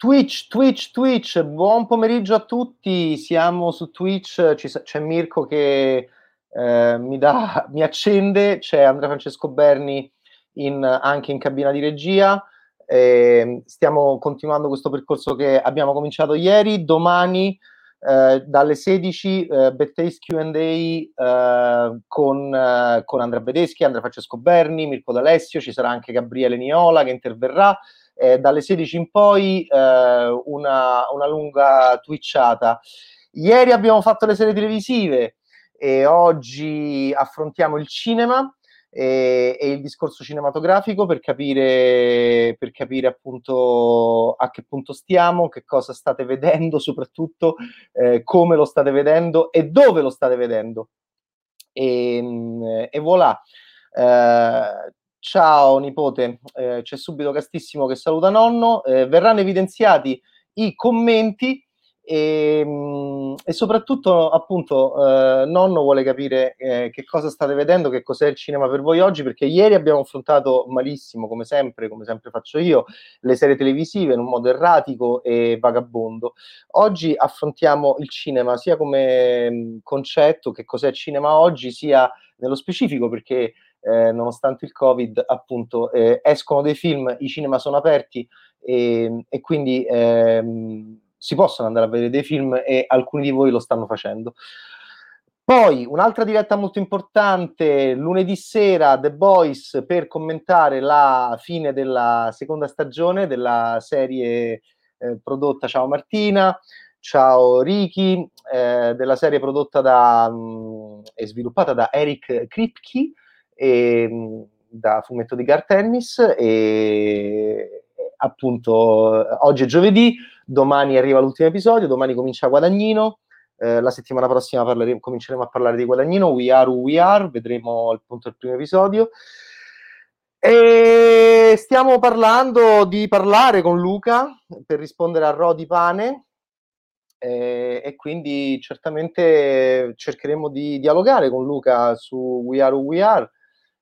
Twitch, Twitch, Twitch, buon pomeriggio a tutti, siamo su Twitch, c'è Mirko che eh, mi, dà, mi accende, c'è Andrea Francesco Berni in, anche in cabina di regia, eh, stiamo continuando questo percorso che abbiamo cominciato ieri, domani eh, dalle 16 eh, Bettace Q&A eh, con, eh, con Andrea Bedeschi, Andrea Francesco Berni, Mirko D'Alessio, ci sarà anche Gabriele Niola che interverrà, eh, dalle 16 in poi eh, una, una, lunga twitchata. Ieri abbiamo fatto le serie televisive e oggi affrontiamo il cinema e, e il discorso cinematografico per capire, per capire appunto a che punto stiamo, che cosa state vedendo, soprattutto eh, come lo state vedendo e dove lo state vedendo. E, e voilà. Eh, Ciao nipote, eh, c'è subito Castissimo che saluta nonno, eh, verranno evidenziati i commenti e, mm, e soprattutto appunto eh, nonno vuole capire eh, che cosa state vedendo, che cos'è il cinema per voi oggi, perché ieri abbiamo affrontato malissimo, come sempre, come sempre faccio io, le serie televisive in un modo erratico e vagabondo. Oggi affrontiamo il cinema sia come mm, concetto, che cos'è il cinema oggi, sia nello specifico perché eh, nonostante il Covid, appunto, eh, escono dei film, i cinema sono aperti e, e quindi ehm, si possono andare a vedere dei film e alcuni di voi lo stanno facendo. Poi un'altra diretta molto importante, lunedì sera The Boys per commentare la fine della seconda stagione della serie eh, prodotta Ciao Martina, Ciao Ricky, eh, della serie prodotta da, mh, mm, e sviluppata da Eric Kripke, e, ehm, da fumetto di Gar Tennis e appunto oggi è giovedì, domani arriva l'ultimo episodio, domani comincia Guadagnino, eh, la settimana prossima parleremo, cominceremo a parlare di Guadagnino, We Are Who We Are, vedremo appunto il primo episodio. E stiamo parlando di parlare con Luca per rispondere a Rodi Pane eh, e quindi certamente cercheremo di dialogare con Luca su We Are Who We Are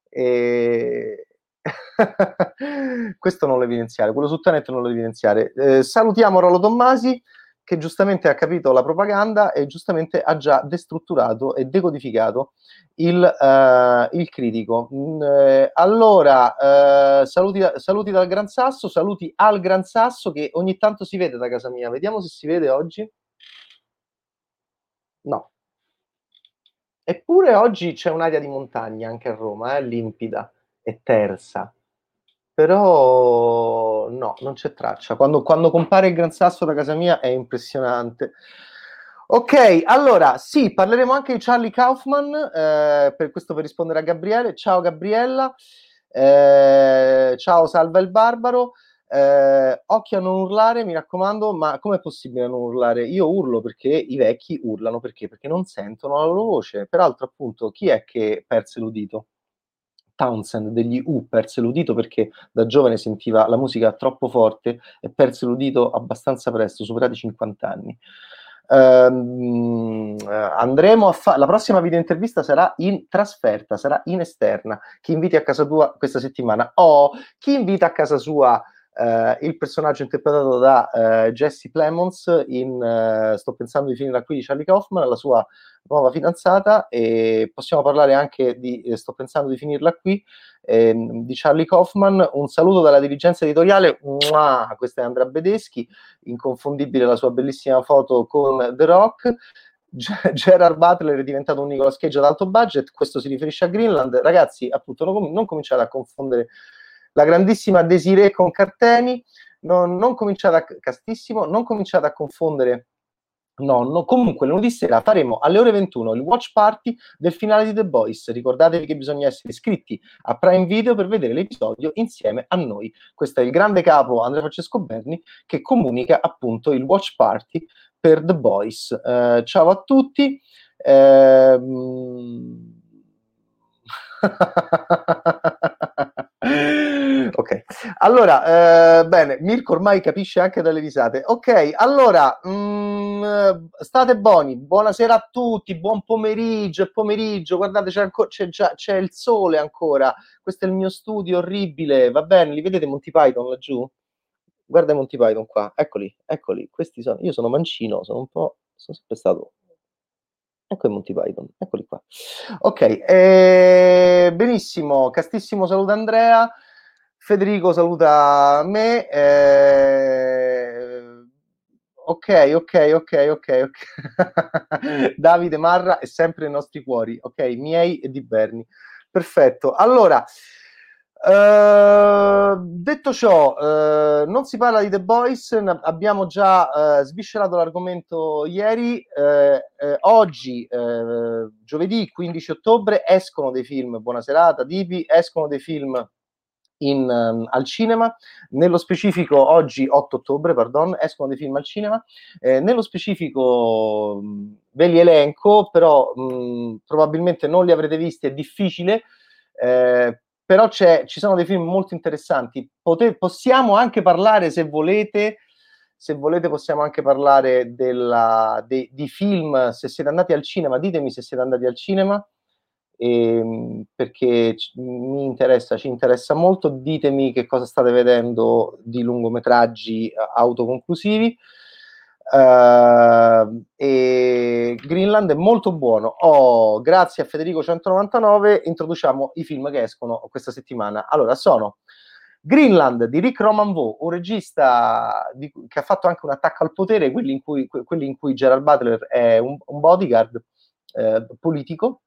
e... Questo non lo evidenziare, quello su Tenet non lo evidenziare. Eh, salutiamo Rollo Tommasi che giustamente ha capito la propaganda e giustamente ha già destrutturato e decodificato il, uh, il critico. Mm, eh, allora, uh, saluti, saluti dal Gran Sasso, saluti al Gran Sasso che ogni tanto si vede da casa mia. Vediamo se si vede oggi. No, Eppure oggi c'è un'aria di montagna anche a Roma, eh, limpida e tersa. Però no, non c'è traccia. Quando, quando compare il Gran Sasso da casa mia è impressionante. Ok, allora sì, parleremo anche di Charlie Kaufman, eh, per questo per rispondere a Gabriele. Ciao Gabriella, eh, ciao Salva il Barbaro. Eh, occhio a non urlare, mi raccomando, ma com'è possibile non urlare? Io urlo perché i vecchi urlano perché? Perché non sentono la loro voce. Peraltro, appunto, chi è che perse l'udito? Townsend degli U perse l'udito perché da giovane sentiva la musica troppo forte e perse l'udito abbastanza presto, superati i 50 anni. Um, andremo a fare la prossima video intervista sarà in trasferta, sarà in esterna. Chi inviti a casa tua questa settimana? Oh, chi invita a casa sua Uh, il personaggio interpretato da uh, Jesse Plemons in uh, Sto pensando di finire qui di Charlie Kaufman, la sua nuova fidanzata, e possiamo parlare anche di Sto pensando di finirla qui ehm, di Charlie Kaufman. Un saluto dalla dirigenza editoriale, Mua! questa è Andrea Bedeschi, inconfondibile la sua bellissima foto con The Rock. Gerard Butler è diventato un Nicolas Cage ad alto budget, questo si riferisce a Greenland. Ragazzi, appunto, non, non cominciate a confondere la grandissima Desiree con Carteni, non, non cominciate a, castissimo, non cominciate a confondere nonno. Comunque, lunedì sera faremo alle ore 21 il watch party del finale di The Boys. Ricordatevi che bisogna essere iscritti a Prime Video per vedere l'episodio insieme a noi. Questo è il grande capo Andrea Francesco Berni che comunica appunto il watch party per The Boys. Eh, ciao a tutti. Eh, ok, allora, eh, bene, Mirko ormai capisce anche dalle risate. Ok, allora, mh, mm, state buoni, buonasera a tutti, buon pomeriggio, pomeriggio, guardate c'è, ancora, c'è, già, c'è il sole ancora, questo è il mio studio orribile, va bene, li vedete Monty Python laggiù? guarda i Monty Python qua, eccoli, eccoli, questi sono, io sono mancino, sono un po', sono sempre stato Ecco i Monty Python, eccoli qua. Ok, eh, benissimo, castissimo saluta Andrea, Federico saluta me, eh, ok, ok, ok, ok, ok. Davide Marra è sempre nei nostri cuori, ok, miei e di Berni. Perfetto, allora... Uh, detto ciò, uh, non si parla di The Boys, abbiamo già uh, sviscerato l'argomento ieri. oggi, giovedì 15 ottobre, escono dei film. Buona serata, Dipi. Escono dei film in, um, al cinema. Nello specifico, oggi 8 ottobre, pardon, escono dei film al cinema. Eh, nello specifico ve li elenco, però mh, probabilmente non li avrete visti, è difficile. Eh, però ci sono dei film molto interessanti. Pote- possiamo anche parlare, se volete, se volete possiamo anche parlare della, de- di film, se siete andati al cinema, ditemi se siete andati al cinema, ehm, perché mi interessa, ci interessa molto, ditemi che cosa state vedendo di lungometraggi autoconclusivi. Uh, e Greenland è molto buono. Oh, grazie a Federico 199 introduciamo i film che escono questa settimana. Allora, sono Greenland di Rick Romanvo, un regista di, che ha fatto anche un attacco al potere, quelli in cui, quelli in cui Gerald Butler è un, un bodyguard eh, politico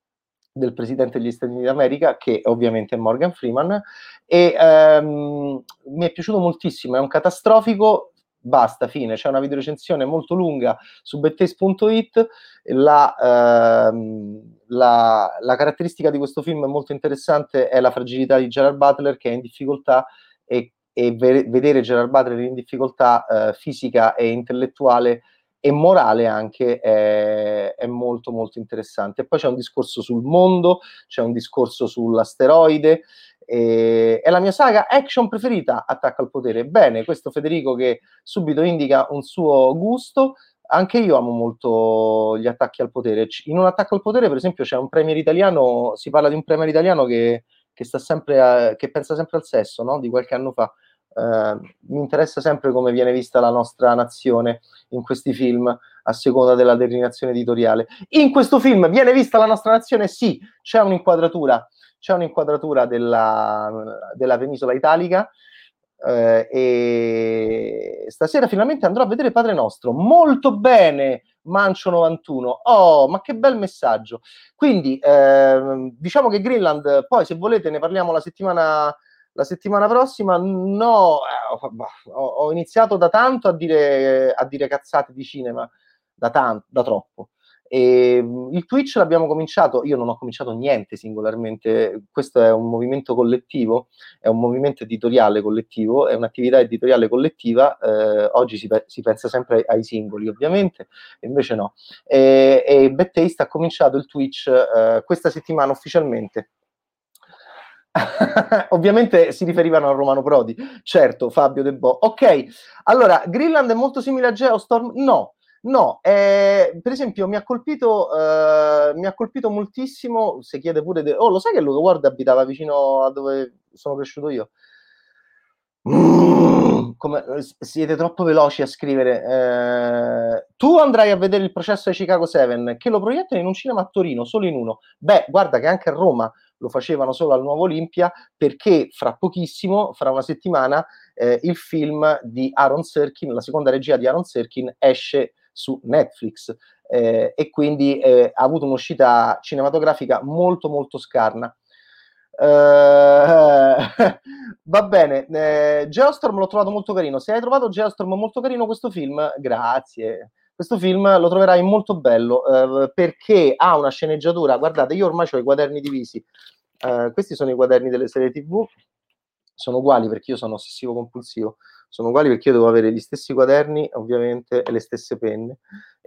del presidente degli Stati Uniti d'America, che ovviamente è Morgan Freeman, e ehm, mi è piaciuto moltissimo, è un catastrofico, basta, fine. C'è una videorecensione molto lunga su bettace.it. La, ehm, la, la, caratteristica di questo film molto interessante è la fragilità di Gerard Butler che è in difficoltà e, e ve- vedere Gerard Butler in difficoltà eh, fisica e intellettuale e morale anche è, è, molto molto interessante. poi c'è un discorso sul mondo, c'è un discorso sull'asteroide, e, è la mia saga action preferita, Attacco al potere. Bene, questo Federico che subito indica un suo gusto. Anche io amo molto gli attacchi al potere. In un attacco al potere, per esempio, c'è un premier italiano, si parla di un premier italiano che, che, sempre a, che pensa sempre al sesso, no? di qualche anno fa. Uh, mi interessa sempre come viene vista la nostra nazione in questi film a seconda della declinazione editoriale. In questo film viene vista la nostra nazione? Sì, c'è un'inquadratura c'è un'inquadratura della, della penisola italica eh, e stasera finalmente andrò a vedere Padre Nostro. Molto bene, Mancio 91. Oh, ma che bel messaggio. Quindi, eh, diciamo che Greenland, poi se volete ne parliamo la settimana, la settimana prossima. No, eh, ho, iniziato da tanto a dire, a dire cazzate di cinema, da tanto, da troppo. E ehm, il Twitch l'abbiamo cominciato, io non ho cominciato niente singolarmente, questo è un movimento collettivo, è un movimento editoriale collettivo, è un'attività editoriale collettiva, eh, oggi si, si, pensa sempre ai, singoli ovviamente, invece no. E, e Taste ha cominciato il Twitch eh, questa settimana ufficialmente. Ovviamente si riferivano a Romano Prodi, certo, Fabio De Bo. Ok, allora, Greenland è molto simile a Geostorm? No, No, eh, per esempio mi ha colpito, eh, mi ha colpito moltissimo, se chiede pure, de- oh lo sai che Luca Ward abitava vicino a dove sono cresciuto io? Mm, come, siete troppo veloci a scrivere. Eh, tu andrai a vedere il processo di Chicago 7 che lo proiettano in un cinema a Torino, solo in uno. Beh, guarda che anche a Roma lo facevano solo al Nuovo Olimpia perché fra pochissimo, fra una settimana, eh, il film di Aaron Serkin, la seconda regia di Aaron Serkin, esce su Netflix eh, e quindi eh, ha avuto un'uscita cinematografica molto molto scarna. Uh, va bene, eh, Geostorm l'ho trovato molto carino. Se hai trovato Geostorm molto carino questo film, grazie. Questo film lo troverai molto bello eh, perché ha una sceneggiatura. Guardate, io ormai ho i quaderni divisi. Uh, questi sono i quaderni delle serie TV. Sono uguali perché io sono ossessivo compulsivo sono uguali perché io devo avere gli stessi quaderni, ovviamente, e le stesse penne.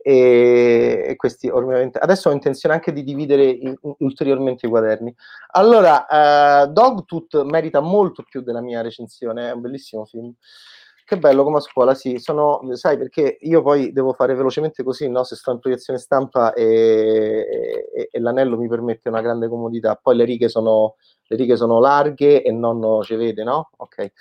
E, questi, ovviamente, adesso ho intenzione anche di dividere in, ulteriormente i quaderni. Allora, uh, Dogtooth merita molto più della mia recensione, è un bellissimo film. Che bello come a scuola, sì, sono, sai perché io poi devo fare velocemente così, no? Se sto in proiezione stampa e, e, e l'anello mi permette una grande comodità, poi le righe sono, le righe sono larghe e non ci vede, no? Ok.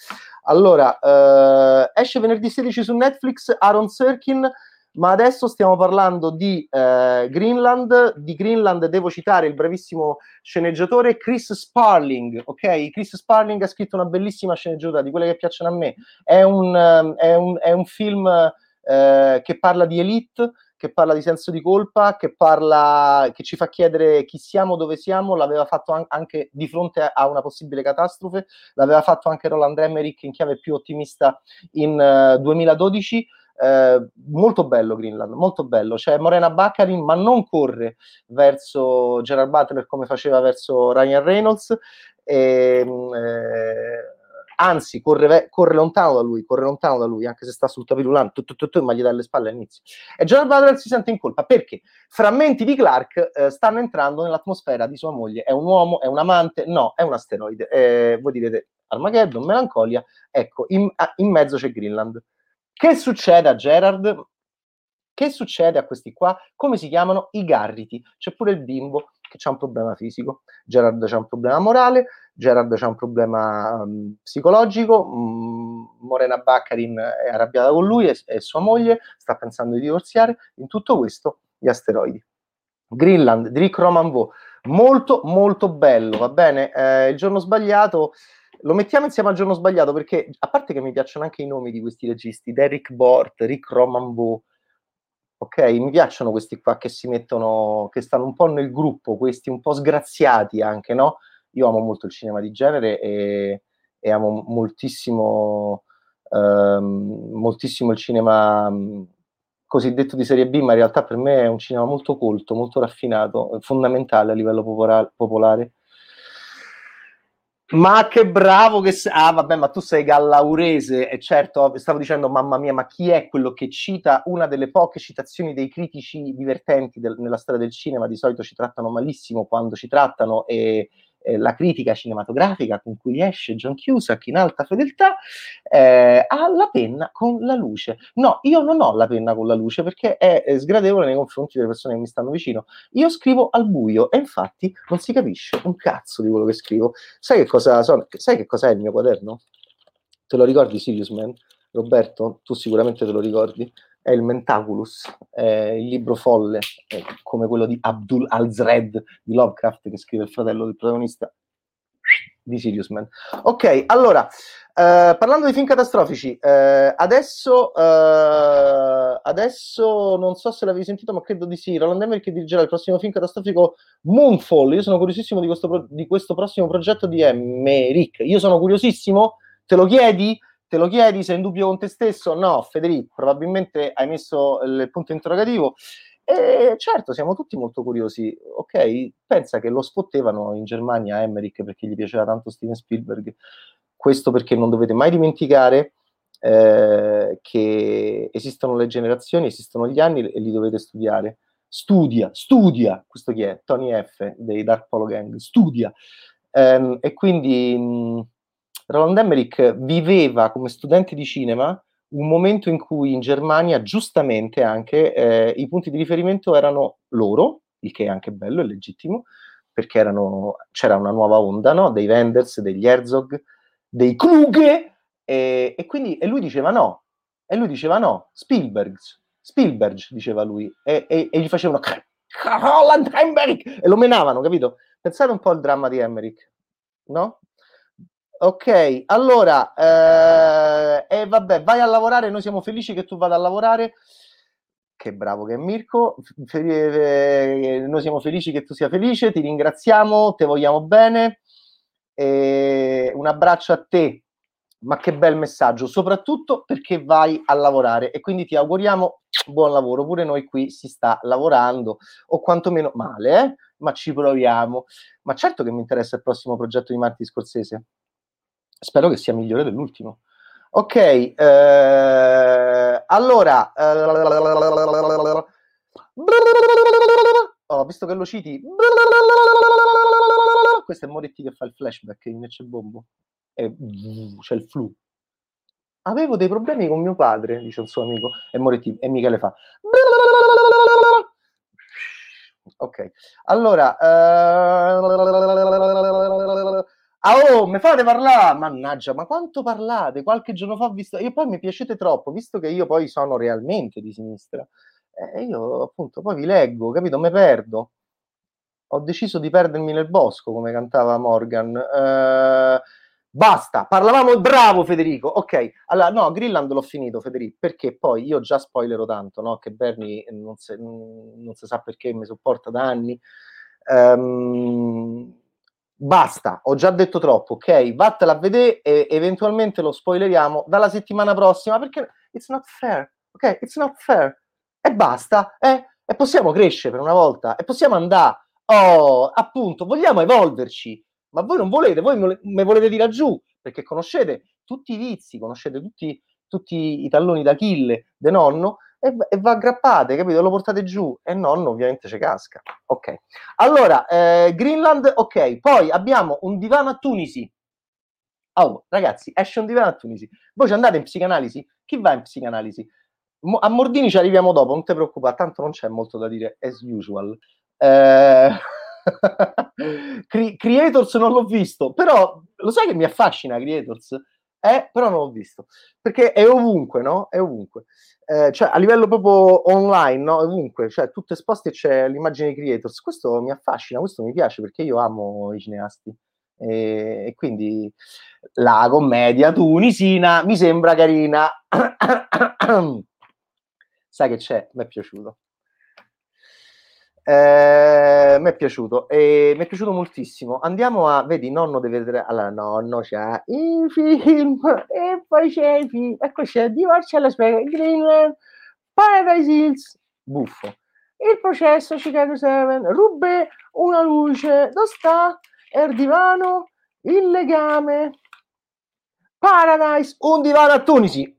Allora, eh, esce venerdì 16 su Netflix Aaron Serkin, ma adesso stiamo parlando di eh, Greenland. Di Greenland devo citare il bravissimo sceneggiatore Chris Sparling, ok? Chris Sparling ha scritto una bellissima sceneggiatura di quelle che piacciono a me. È un, ehm, è un, è un film eh, che parla di elite, che parla di senso di colpa, che parla, che ci fa chiedere chi siamo, dove siamo, l'aveva fatto an- anche di fronte a una possibile catastrofe, l'aveva fatto anche Roland Emmerich in chiave più ottimista in uh, 2012. Eh, molto bello Greenland, molto bello. C'è Morena Baccarin, ma non corre verso Gerard Butler come faceva verso Ryan Reynolds. E, ehm, eh, anzi, corre, corre, lontano da lui, corre lontano da lui, anche se sta sul tapirulano, ma gli dà le spalle all'inizio. E Gerard Butler si sente in colpa perché frammenti di Clark eh, stanno entrando nell'atmosfera di sua moglie. È un uomo, è un amante? No, è un asteroide. Eh, voi direte Armageddon, melancolia. Ecco, in, in mezzo c'è Greenland. Che succede a Gerard? Che succede a questi qua? Come si chiamano? I Garriti. C'è pure il bimbo che ha un problema fisico. Gerard ha un problema morale, Gerard ha un problema um, psicologico, um, Morena Baccarin è arrabbiata con lui e, sua moglie, sta pensando di divorziare. In tutto questo, gli asteroidi. Greenland Rick Romanvo, molto molto bello, va bene? Eh, il giorno sbagliato lo mettiamo insieme al giorno sbagliato perché, a parte che mi piacciono anche i nomi di questi registi, Derek Bort, Rick Romanvo, ok? Mi piacciono questi qua che si mettono, che stanno un po' nel gruppo, questi un po' sgraziati anche, no? Io amo molto il cinema di genere e, e amo moltissimo, ehm, moltissimo il cinema cosiddetto di serie B, ma in realtà per me è un cinema molto colto, molto raffinato, fondamentale a livello popolare ma che bravo che sei. Ah, vabbè, ma tu sei gallaurese. E certo, stavo dicendo, mamma mia, ma chi è quello che cita una delle poche citazioni dei critici divertenti del, nella storia del cinema? Di solito ci trattano malissimo quando ci trattano e eh, la critica cinematografica con cui esce John Cusack in alta fedeltà, eh, ha la penna con la luce. No, io non ho la penna con la luce perché è, è sgradevole nei confronti delle persone che mi stanno vicino. Io scrivo al buio e infatti non si capisce un cazzo di quello che scrivo. Sai che cosa, sono, sai che cosa è il mio quaderno? Te lo ricordi, Sirius Man? Roberto, tu sicuramente te lo ricordi è il Mentaculus, è il libro folle, come quello di Abdul Al-Zred di Lovecraft, che scrive il fratello del protagonista di Sirius Man. Ok, allora, eh, parlando di film catastrofici, eh, adesso, eh, adesso non so se l'avevi sentito, ma credo di sì. Roland Emmerich dirigerà il prossimo film catastrofico Moonfall. Io sono curiosissimo di questo, di questo prossimo progetto di Emmerich. Io sono curiosissimo, te lo chiedi? Te lo chiedi, sei in dubbio con te stesso? No, Federico, probabilmente hai messo il punto interrogativo. E certo, siamo tutti molto curiosi. Ok, pensa che lo spottevano in Germania Emmerich perché gli piaceva tanto Steven Spielberg. Questo perché non dovete mai dimenticare eh, che esistono le generazioni, esistono gli anni e li dovete studiare. Studia, studia, questo chi è? Tony F. dei Dark Polo Gang, studia. Um, e quindi mh, Roland Emmerich viveva come studente di cinema un momento in cui in Germania, giustamente anche, eh, i punti di riferimento erano loro, il che è anche bello e legittimo, perché erano, c'era una nuova onda, no? dei Wenders, degli Herzog, dei Kluge, e, e, quindi e lui diceva no, e lui diceva no, Spielberg, Spielberg, diceva lui, e, e, e gli facevano Roland Emmerich, e lo menavano, capito? Pensate un po' al dramma di Emmerich, no? Ok, allora, eh, e vabbè, vai a lavorare, noi siamo felici che tu vada a lavorare. Che bravo che è Mirko, eh, noi siamo felici che tu sia felice, ti ringraziamo, ti vogliamo bene. E un abbraccio a te, ma che bel messaggio, soprattutto perché vai a lavorare e quindi ti auguriamo buon lavoro. Pure noi qui si sta lavorando, o quantomeno male, eh? ma ci proviamo. Ma certo che mi interessa il prossimo progetto di Marti Scorsese spero che sia migliore dell'ultimo. Ok, eh, allora, eh, oh, visto che lo citi, questo è Moretti che fa il flashback in Ecce Bombo, e c'è il flu. avevo dei problemi con mio padre, dice un suo amico, e Moretti, e Michele fa. Ok, allora... Uh... Ah, oh, mi fate parlare? Mannaggia, ma quanto parlate? Qualche giorno fa ho visto... E poi mi piacete troppo, visto che io poi sono realmente di sinistra. Eh, io appunto poi vi leggo, capito? Mi perdo. Ho deciso di perdermi nel bosco, come cantava Morgan. Eh, basta, parlavamo... Bravo Federico! Ok, allora no, Grilland l'ho finito Federico, perché poi io già spoilerò tanto, no? Che Bernie non si, sa perché mi sopporta da anni. Um, basta, ho già detto troppo, ok? Vattela a vedere e eventualmente lo spoileriamo dalla settimana prossima perché it's not fair, ok? It's not fair. E basta, eh? E possiamo crescere per una volta e possiamo andare. Oh, appunto, vogliamo evolverci, ma voi non volete, voi me volete tirare giù perché conoscete tutti i vizi, conoscete tutti, tutti i talloni d'Achille de nonno e, e va aggrappate, capito? Lo portate giù e nonno ovviamente ci casca. Ok. Allora, eh, Greenland, ok. Poi abbiamo un divano a Tunisi. Oh, ragazzi, esce un divano a Tunisi. Voi ci andate in psicanalisi? Chi va in psicanalisi? Mo- a Mordini ci arriviamo dopo, non ti preoccupare, tanto non c'è molto da dire, as usual. Eh... Creators non l'ho visto, però lo sai che mi affascina Creators? Eh, però non l'ho visto, perché è ovunque, no? È ovunque. Eh, cioè, a livello proprio online, no? Ovunque, cioè, tutte esposte c'è l'immagine di creators. Questo mi affascina, questo mi piace perché io amo i cineasti. E, e quindi la commedia tunisina mi sembra carina. Sai che c'è? Mi è piaciuto. Eh, mi è piaciuto e mi è piaciuto moltissimo. Andiamo a, vedi, nonno deve vedere. Allora, nonno c'ha i film e poi c'è i film. Ecco c'è di Marcello Spega, Greenland, Paradise Hills, buffo. Il processo Chicago 7, Rubè, una luce, dove sta? Il divano, il legame, Paradise, un divano a Tunisi.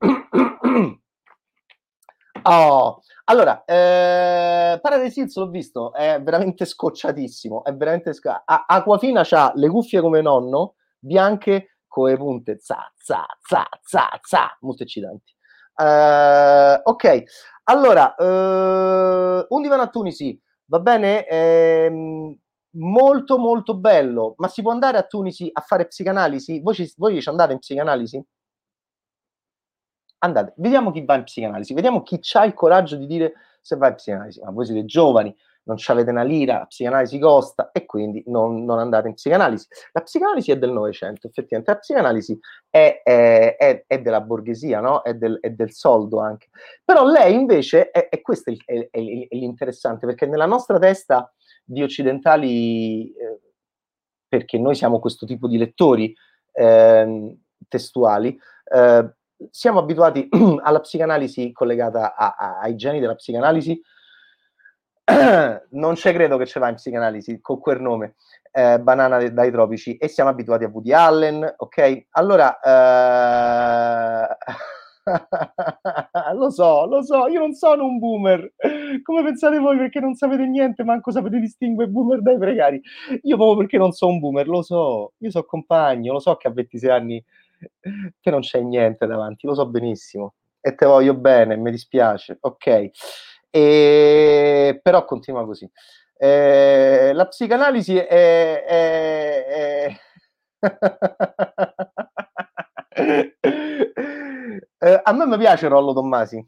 Oh, allora, eh, Paradise Hills l'ho visto, è veramente scocciatissimo, è veramente sc- Aquafina ha le cuffie come nonno, bianche con le punte, za, za, za, za, za, molto eccitanti. Uh, ok, allora, uh, un divano a Tunisi, va bene? Eh, molto molto bello, ma si può andare a Tunisi a fare psicanalisi? Voi ci, voi ci andate in psicanalisi? Andate, vediamo chi va in psicanalisi, vediamo chi ha il coraggio di dire se va in psicanalisi, ma voi siete giovani, non avete una lira, la psicanalisi costa e quindi non, non, andate in psicanalisi. La psicanalisi è del Novecento, effettivamente, la psicanalisi è, è, è, è della borghesia, no? è, del, è, del, soldo anche. Però lei invece, è, questo è, l'interessante, perché nella nostra testa di occidentali, eh, perché noi siamo questo tipo di lettori eh, testuali, eh, siamo abituati alla psicanalisi collegata a, a, ai geni della psicanalisi. non c'è credo che ce va in psicanalisi con quel nome, eh, banana dai tropici, e siamo abituati a Woody Allen, ok? Allora, eh... lo so, lo so, io non sono un boomer. Come pensate voi perché non sapete niente, manco sapete distinguere boomer dai precari? Io proprio perché non sono un boomer, lo so, io sono compagno, lo so che a 26 anni te non c'è niente davanti, lo so benissimo e te voglio bene, mi dispiace, ok. E... Però continua così. Eh, la psicanalisi è... è, è... eh, a me mi piace Rollo Tommasi.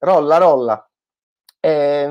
Rolla, rolla. Eh,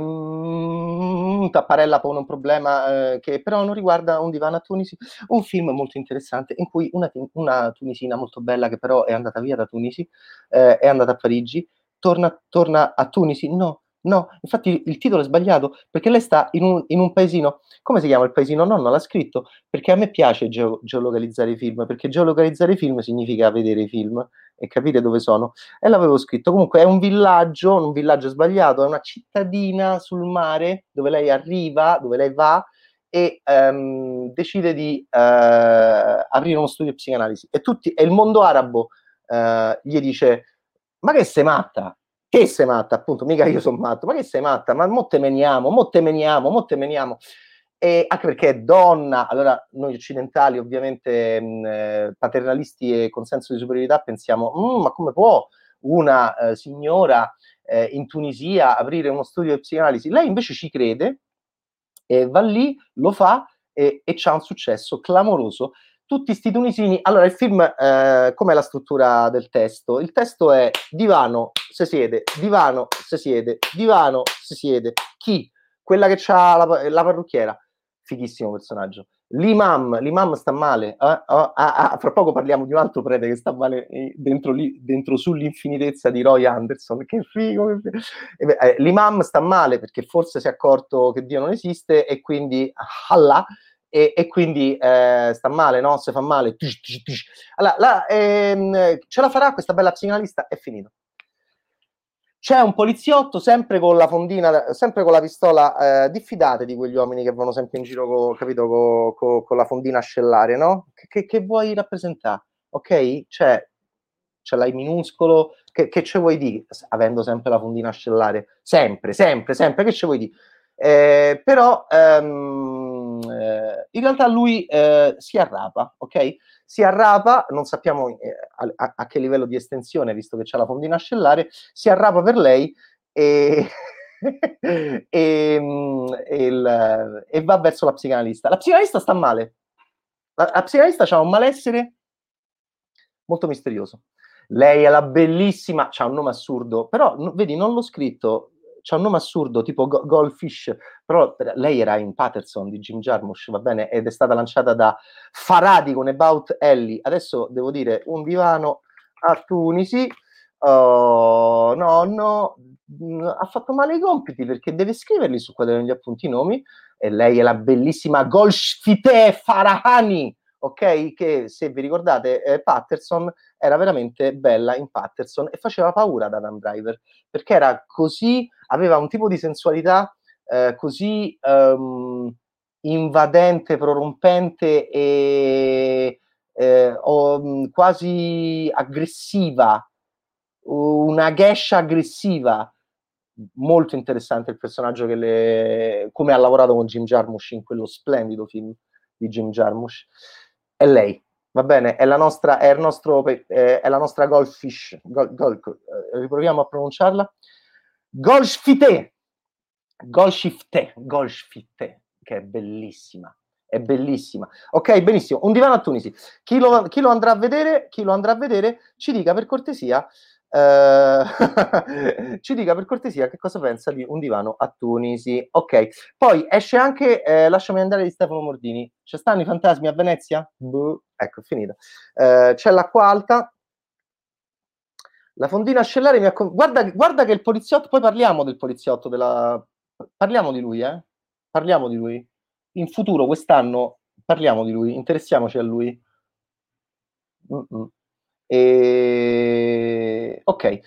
Tapparella pone un problema eh, che però non riguarda un divano a Tunisi, un film molto interessante in cui una, una, tunisina molto bella che però è andata via da Tunisi, eh, è andata a Parigi, torna, torna a Tunisi, no, No, infatti il titolo è sbagliato perché lei sta in un, in un, paesino. Come si chiama il paesino? No, non l'ha scritto perché a me piace geo- geolocalizzare i film. Perché geolocalizzare i film significa vedere i film e capire dove sono. E l'avevo scritto. Comunque è un villaggio, un villaggio sbagliato, è una cittadina sul mare dove lei arriva, dove lei va e um, decide di uh, aprire uno studio di psicanalisi. E, tutti, e il mondo arabo uh, gli dice: Ma che sei matta? Che sei matta? Appunto, mica io sono matto. Ma che sei matta? Ma mo te meniamo, mo te meniamo, mo te meniamo. e anche perché è donna, allora noi occidentali ovviamente mh, eh, paternalisti e con senso di superiorità pensiamo, mm, ma come può una eh, signora eh, in Tunisia aprire uno studio di psicanalisi? Lei invece ci crede, e va lì, lo fa e, e ha un successo clamoroso. Tutti sti tunisini, allora il film, eh, com'è la struttura del testo? Il testo è divano, se siede, divano, se siede, divano, se siede. Chi? Quella che ha la, la parrucchiera fighissimo personaggio. L'imam, l'imam sta male. Eh? Oh, ah, ah, fra poco parliamo di un altro prete che sta male eh, dentro, dentro sull'infinitezza di Roy Anderson. Che figo! Che figo. Eh, l'imam sta male perché forse si è accorto che Dio non esiste e quindi Allah. E, e quindi eh, sta male, no? Se fa male. Allora, la, ehm, ce la farà questa bella psicanalista? È finito c'è un poliziotto sempre con la fondina, sempre con la pistola, eh, diffidate di quegli uomini che vanno sempre in giro, co, capito, co, co, con la fondina ascellare, no? Che, che, vuoi rappresentare? Ok? Cioè, ce l'hai minuscolo, che, che ce vuoi dire? Avendo sempre la fondina ascellare, sempre, sempre, sempre, che ce vuoi dire? Eh, però ehm, eh, in realtà lui eh, si arrapa, ok? Si arrapa, non sappiamo eh, a, a, che livello di estensione, visto che c'è la fondina ascellare, si arrapa per lei e, e, mm, e, il, e, va verso la psicanalista. La psicanalista sta male. La, la psicanalista ha un malessere molto misterioso. Lei è la bellissima, ha un nome assurdo, però vedi, non l'ho scritto c'è un nome assurdo tipo Go- Goldfish, però lei era in Patterson di Jim Jarmusch, va bene, ed è stata lanciata da Faradi con About Ellie. Adesso devo dire un divano a Tunisi. Oh, no, no, mm, ha fatto male i compiti perché deve scriverli su quaderno degli appunti nomi e lei è la bellissima Golshfite Farahani ok? Che se vi ricordate, eh, Patterson era veramente bella in Patterson e faceva paura ad Adam Driver perché era così, aveva un tipo di sensualità eh, così um, invadente, prorompente e eh, o, quasi aggressiva, una gescia aggressiva. Molto interessante il personaggio che le, come ha lavorato con Jim Jarmusch in quello splendido film di Jim Jarmusch è lei, va bene? È la nostra, è il nostro, è la nostra Goldfish, gol, gol, eh, riproviamo a pronunciarla, Golshfite, Golshifte, Golshfite, che è bellissima, è bellissima. Ok, benissimo, un divano a Tunisi. Chi lo, chi lo andrà a vedere, chi lo andrà a vedere, ci dica per cortesia Uh, ci dica per cortesia che cosa pensa di un divano a Tunisi. Ok, poi esce anche eh, Lasciami andare di Stefano Mordini. Ci stanno i fantasmi a Venezia? Buh. Ecco, è finita. Uh, c'è l'acqua alta. La fondina ascellare mi ha... Guarda, guarda che il poliziotto... Poi parliamo del poliziotto, della... parliamo di lui, eh? Parliamo di lui. In futuro, quest'anno, parliamo di lui. Interessiamoci a lui. Mm-mm. E... Ok,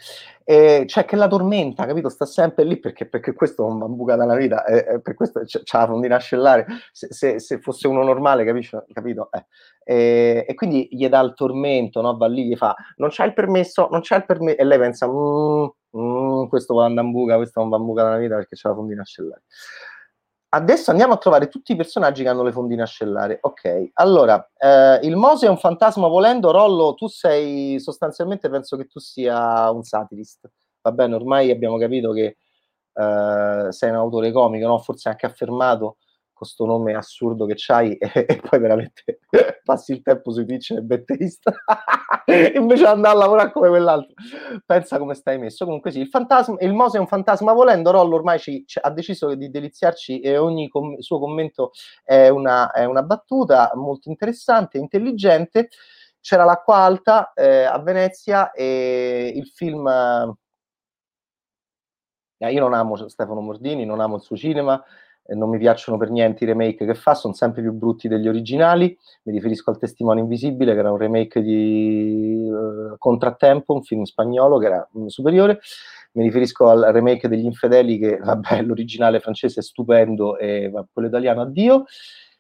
e c'è che la tormenta, capito? Sta sempre lì perché, perché questo è un bambuca dalla vita, e, e per questo c'è, la fondina ascellare. Se, se, se, fosse uno normale, capisci? capito? Eh. E, e, quindi gli dà il tormento, no? va lì, gli fa non c'è il permesso, non c'è il permesso, e lei pensa, mm, mm, questo va a bambuca, questo è un bambuca dalla vita perché c'è la fondina ascellare. Adesso andiamo a trovare tutti i personaggi che hanno le fondine ascellare. Ok, allora, eh, il Mose è un fantasma volendo. Rollo, tu sei sostanzialmente, penso che tu sia un satirist. Va bene, ormai abbiamo capito che eh, sei un autore comico, no? forse anche affermato questo nome assurdo che c'hai e, e, poi veramente passi il tempo sui Twitch e betteista invece di andare a lavorare come quell'altro. Pensa come stai messo. Comunque sì il fantasma il Mose è un fantasma volendo Rollo ormai ci, ci, ha deciso di deliziarci e ogni com- suo commento è una, è una, battuta molto interessante intelligente. C'era l'acqua alta eh, a Venezia e il film eh, io non amo Stefano Mordini non amo il suo cinema non mi piacciono per niente i remake che fa, sono sempre più brutti degli originali. Mi riferisco al Testimone Invisibile, che era un remake di uh, Contrattempo, un film spagnolo che era um, superiore. Mi riferisco al remake degli Infedeli, che vabbè, l'originale francese è stupendo e quello italiano addio.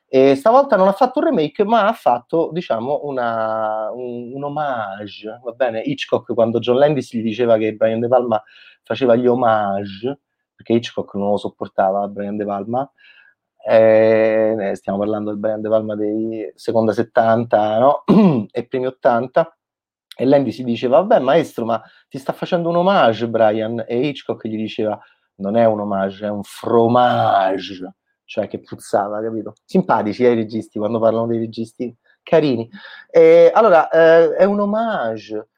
E stavolta non ha fatto un remake, ma ha fatto, diciamo, una, un, un homage. Va bene? Hitchcock, quando John Landis gli diceva che Brian De Palma faceva gli homage, perché Hitchcock non lo sopportava, Brian De Palma, eh, stiamo parlando del brand Palma dei seconda 70 no? e primi 80 e Landy si diceva vabbè maestro ma ti sta facendo un omaggio Brian? E Hitchcock gli diceva non è un omaggio è un fromage. Cioè che puzzava capito? Simpatici ai eh, registi quando parlano dei registi carini. E, allora eh, è un omaggio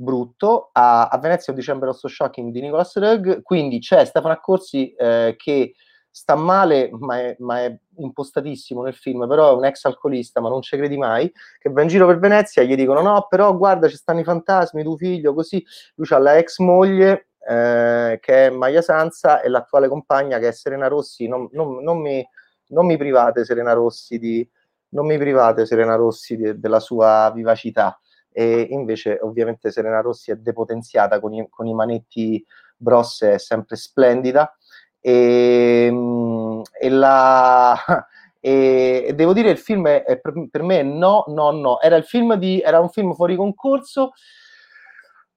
brutto a, a Venezia un dicembre rosso shocking di Nicolas Rugg quindi c'è Stefano Accorsi eh, che sta male, ma è, ma è, impostatissimo nel film, però è un ex alcolista, ma non ci credi mai, che va in giro per Venezia, gli dicono no, però guarda, ci stanno i fantasmi, tuo figlio, così. Lui ha la ex moglie, eh, che è Maya Sanza, e l'attuale compagna, che è Serena Rossi. Non, non, non, mi, non mi, private, Serena Rossi, di, non mi private, Serena Rossi, di, della sua vivacità. E invece, ovviamente, Serena Rossi è depotenziata con i, con i manetti Bros, è sempre splendida e, ehm, e, la, e, devo dire il film è, per, me no, no, no. Era, il film di, era un film fuori concorso.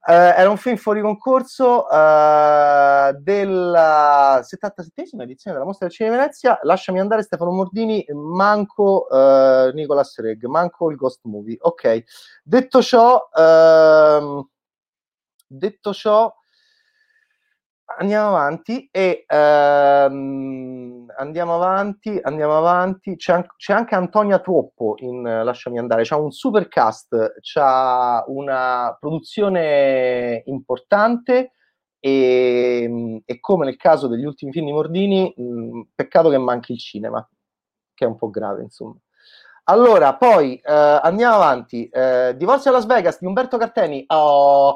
Uh, era un film fuori concorso uh, della 77esima edizione della Mostra del Cinema di Venezia. Lasciami andare Stefano Mordini, manco uh, Nicolas Reg, manco il Ghost Movie. Ok, detto ciò, uh, detto ciò, andiamo avanti e ehm, andiamo avanti, andiamo avanti. C'è, an- c'è, anche Antonia Troppo in Lasciami andare, c'ha un super cast, c'ha una produzione importante e, e come nel caso degli ultimi film di Mordini, mh, peccato che manchi il cinema, che è un po' grave, insomma. Allora, poi eh, andiamo avanti. Eh, Divorzio a Las Vegas di Umberto Carteni. Oh,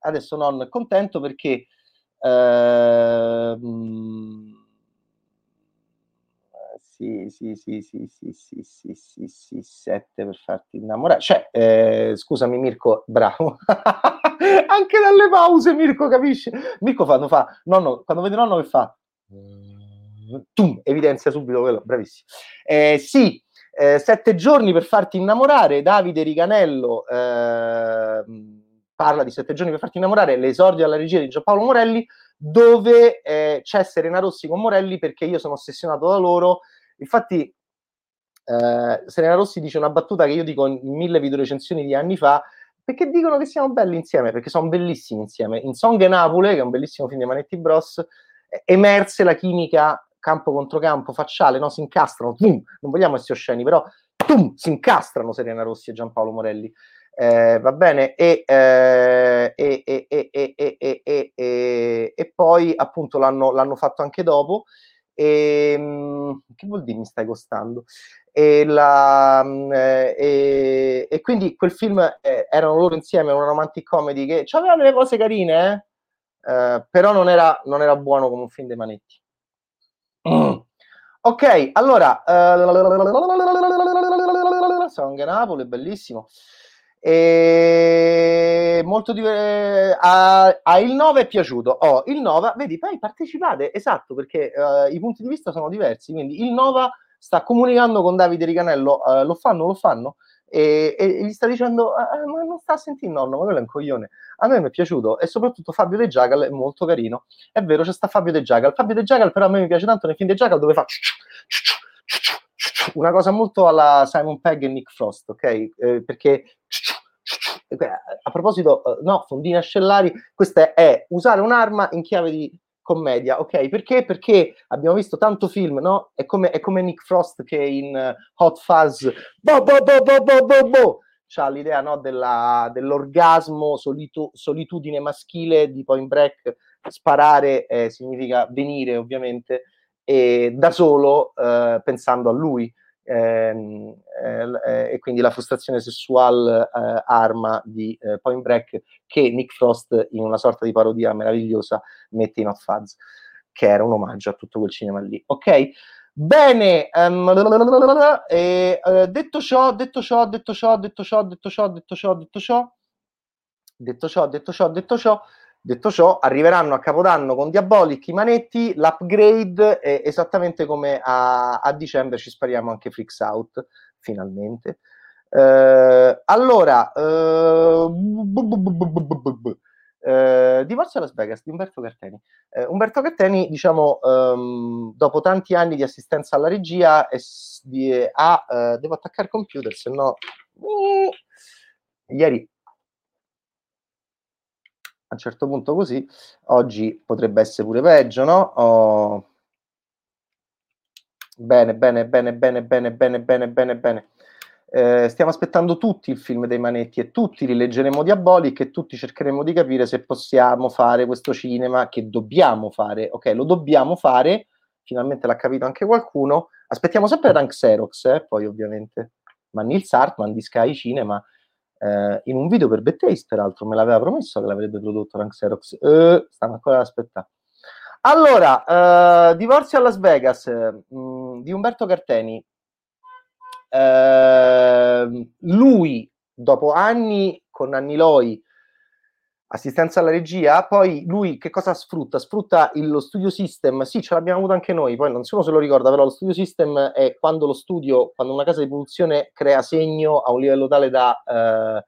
adesso non contento perché sì, sì, sì, sì, sì, sì, sì, sì, sì, sette per farti innamorare. Cioè, eh, scusami Mirko, bravo. Anche dalle pause Mirko capisce. Mirko fa, fa, nonno, quando vede nonno che fa? Tum, evidenzia subito quello, bravissimo. Eh, sì, eh, sette giorni per farti innamorare, Davide Riganello. Eh, parla di Sette giorni per farti innamorare, l'esordio alla regia di Giampaolo Morelli, dove eh, c'è Serena Rossi con Morelli perché io sono ossessionato da loro. Infatti, eh, Serena Rossi dice una battuta che io dico in mille video recensioni di anni fa, perché dicono che siamo belli insieme, perché sono bellissimi insieme. In Song e Napoli, che è un bellissimo film di Manetti Bros, emerse la chimica campo contro campo, facciale, no? si incastrano, boom, non vogliamo essere osceni, però boom, si incastrano Serena Rossi e Giampaolo Morelli. Eh, va bene, e, eh, e, e, e, poi appunto l'hanno, l'hanno fatto anche dopo. E, che vuol dire mi stai costando? E, la, e, e quindi quel film eh, erano loro insieme, una romantic comedy che aveva delle cose carine, eh? però non era, non era, buono come un film dei manetti. Mm. Ok, allora, uh, Song Napoli, bellissimo. E molto diver- a, a, il 9 è piaciuto. Oh, il Nova, vedi, poi partecipate, esatto, perché uh, i punti di vista sono diversi. Quindi il Nova sta comunicando con Davide Riganello, uh, lo fanno, lo fanno, e, e gli sta dicendo, uh, ma non sta a sentire il nonno, ma quello è un coglione. A me mi è piaciuto, e soprattutto Fabio De Giacal è molto carino. È vero, c'è sta Fabio De Giacal. Fabio De Giacal però a me mi piace tanto nel film De Giacal dove fa una cosa molto alla Simon Pegg e Nick Frost, ok? Eh, perché a proposito, eh, no, fondine ascellari, questa è usare un'arma in chiave di commedia, ok? Perché? Perché abbiamo visto tanto film, no? È come, è come Nick Frost che in uh, Hot Fuzz, bo bo bo bo bo bo bo, c'ha l'idea no, della, dell'orgasmo, solitu- solitudine maschile di Point Break, sparare eh, significa venire ovviamente, e da solo eh, pensando a lui ehm, eh, e quindi la frustrazione sessuale eh, arma di eh, Point Break che Nick Frost in una sorta di parodia meravigliosa mette in Hot Fuzz, che era un omaggio a tutto quel cinema lì. Ok? Bene, um, e, uh, detto ciò, detto ciò, detto ciò, detto ciò, detto ciò, detto ciò, detto ciò, detto ciò, detto ciò, detto ciò, Detto ciò, arriveranno a Capodanno con Diabolic i manetti, l'upgrade è esattamente come a, a dicembre ci spariamo anche Freaks Out, finalmente. Uh, allora, uh, Eh, Divorzio a Las Vegas di Umberto Carteni. Eh, Umberto Carteni, diciamo, um, dopo tanti anni di assistenza alla regia, è, di, ha, uh, devo attaccare il computer, se no... Uh, ieri a un certo punto così, oggi potrebbe essere pure peggio, no? Oh. Bene, bene, bene, bene, bene, bene, bene, bene, bene. Eh, stiamo aspettando tutti il film dei Manetti e tutti rileggeremo Diabolic e tutti cercheremo di capire se possiamo fare questo cinema che dobbiamo fare. Ok, lo dobbiamo fare, finalmente l'ha capito anche qualcuno. Aspettiamo sempre Rank Xerox, eh, poi ovviamente, ma Nils Hartman di Sky Cinema eh, in un video per Betaste, peraltro, me l'aveva promesso che l'avrebbe prodotto Rank Xerox. Eh, stanno ancora ad aspettare. Allora, eh, Divorzio a Las Vegas mh, mm, di Umberto Carteni. Eh, lui, dopo anni con Anni Loi, assistenza alla regia, poi lui che cosa sfrutta? Sfrutta lo studio system, sì, ce l'abbiamo avuto anche noi, poi non so se lo ricorda, però lo studio system è quando lo studio, quando una casa di produzione crea segno a un livello tale da eh,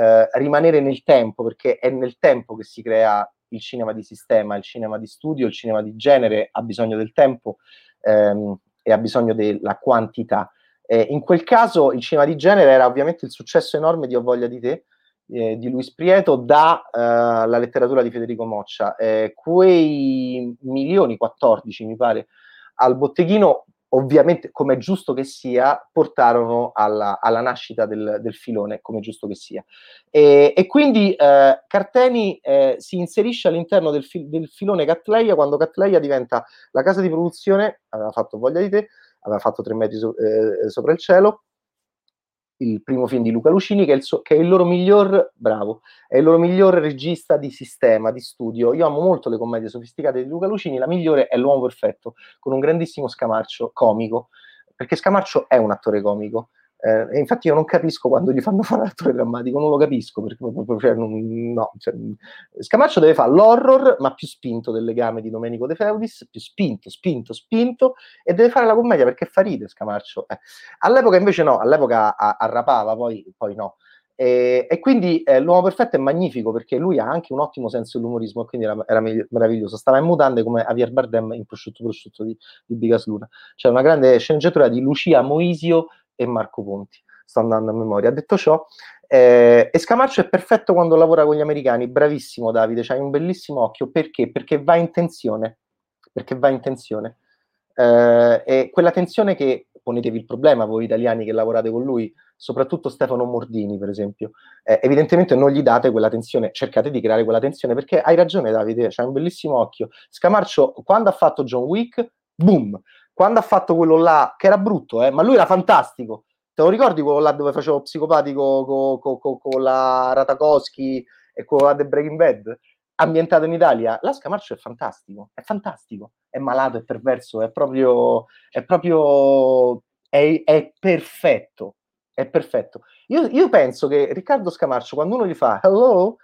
eh, rimanere nel tempo, perché è nel tempo che si crea il cinema di sistema, il cinema di studio, il cinema di genere ha bisogno del tempo ehm, e ha bisogno della quantità. Eh, in quel caso il cinema di genere era ovviamente il successo enorme di Ho voglia di te, eh, di Luis Prieto dalla eh, letteratura di Federico Moccia. Eh, quei milioni, 14 mi pare, al botteghino, ovviamente, come è giusto che sia, portarono alla, alla nascita del, del, filone, come è giusto che sia. E, e quindi eh, Carteni eh, si inserisce all'interno del, fil- del filone Catleia quando Catleia diventa la casa di produzione, aveva fatto Voglia di te, aveva fatto Tre metri so- eh, sopra il cielo, il primo film di Luca Lucini, che è, il, suo, che è il loro miglior, bravo, è il loro miglior regista di sistema, di studio. Io amo molto le commedie sofisticate di Luca Lucini, la migliore è L'uomo perfetto, con un grandissimo scamarcio comico, perché Scamarcio è un attore comico. Eh, infatti io non capisco quando gli fanno fare l'attore drammatico, non lo capisco perché cioè, non, no, cioè, Scamaccio deve fare l'horror, ma più spinto del legame di Domenico De Feudis, più spinto, spinto, spinto, e deve fare la commedia perché fa ride Scamaccio. Eh. All'epoca invece no, all'epoca arrapava, poi, poi no. E, e quindi eh, L'uomo perfetto è magnifico perché lui ha anche un ottimo senso dell'umorismo, quindi era, era meraviglioso. Stava in mutande come Javier Bardem in Prosciutto Prosciutto di, di Bigas Luna. C'è una grande sceneggiatura di Lucia Moisio e Marco Ponti. Sto andando a memoria. Detto ciò, eh, Escamaccio è perfetto quando lavora con gli americani. Bravissimo, Davide. C'hai un bellissimo occhio perché? Perché va in tensione. Perché va in tensione. Eh, e quella tensione che ponetevi il problema voi italiani che lavorate con lui, soprattutto Stefano Mordini, per esempio. Eh, evidentemente non gli date quella tensione, cercate di creare quella tensione perché hai ragione, Davide. C'hai un bellissimo occhio. Scamarcio, quando ha fatto John Wick, boom, quando ha fatto quello là, che era brutto, eh, ma lui era fantastico. Te lo ricordi quello là dove facevo psicopatico con co, co, co, la Ratakowski e con la The Breaking Bad? Ambientato in Italia, la Scamarcio è fantastico, è fantastico, è malato, è perverso, è proprio, è proprio, è, è perfetto, è perfetto. Io, io, penso che Riccardo Scamarcio, quando uno gli fa hello,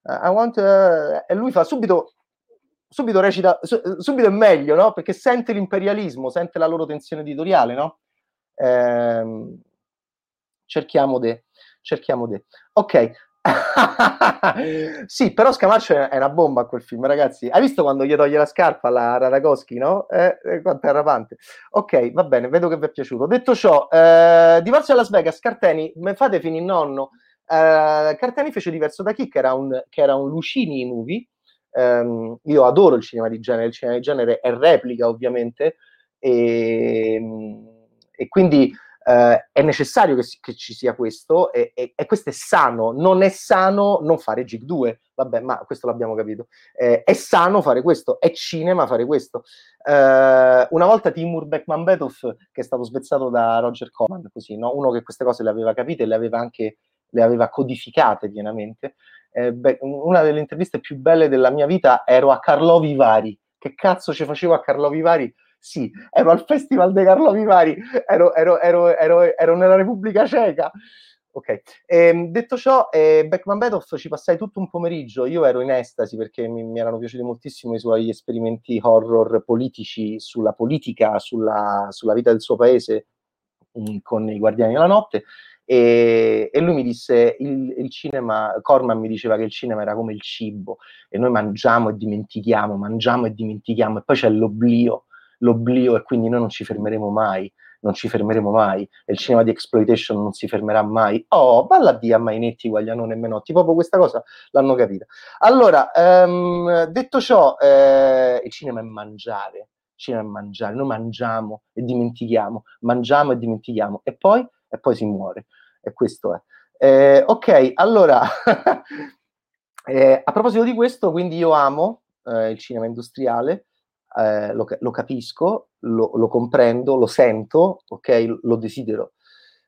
uh, I want, uh, e lui fa subito subito recita, subito è meglio, no? Perché sente l'imperialismo, sente la loro tensione editoriale, no? Ehm, cerchiamo di... Cerchiamo di... Ok. sì, però Scamarcio è una bomba quel film, ragazzi. Hai visto quando gli toglie la scarpa alla Radakowski, no? Eh, eh, quanto è rapante. Ok, va bene, vedo che vi è piaciuto. Detto ciò, eh, Divorzio a Las Vegas, Carteni, me fate finire nonno. Eh, Carteni fece diverso da chi, che era un, che era un Lucini movie, Um, io adoro il cinema di genere, il cinema di genere è replica ovviamente e, e quindi uh, è necessario che, che, ci sia questo e, e, e, questo è sano, non è sano non fare Gig 2, vabbè ma questo l'abbiamo capito, eh, è sano fare questo, è cinema fare questo. Uh, una volta Timur Bekmambetov che è stato svezzato da Roger Coman, così, no? uno che queste cose le aveva capite e le aveva anche le aveva codificate pienamente, eh, beh, una delle interviste più belle della mia vita ero a Carlo Vivari. Che cazzo ci facevo a Carlo Vivari? Sì, ero al Festival dei Carlo Vivari, ero, ero, ero, ero nella Repubblica Ceca. Ok, ehm, detto ciò, eh, Beckman Betoff ci passai tutto un pomeriggio. Io ero in estasi perché mi, mi erano piaciuti moltissimo i suoi esperimenti horror politici sulla politica, sulla, sulla vita del suo paese mm, con i Guardiani della Notte E, e lui mi disse, il, il, cinema, Corman mi diceva che il cinema era come il cibo e noi mangiamo e dimentichiamo, mangiamo e dimentichiamo e poi c'è l'oblio, l'oblio e quindi noi non ci fermeremo mai non ci fermeremo mai, e il cinema di exploitation non si fermerà mai. Oh, balla di a Mainetti, Guaglianone e Menotti, proprio questa cosa l'hanno capita. Allora, ehm, detto ciò, eh, il cinema è mangiare, il cinema è mangiare, noi mangiamo e dimentichiamo, mangiamo e dimentichiamo, e poi, e poi si muore, e questo è. Eh, ok, allora, eh, a proposito di questo, quindi io amo eh, il cinema industriale, eh, lo, lo, capisco, lo, lo, comprendo, lo sento, ok, lo desidero.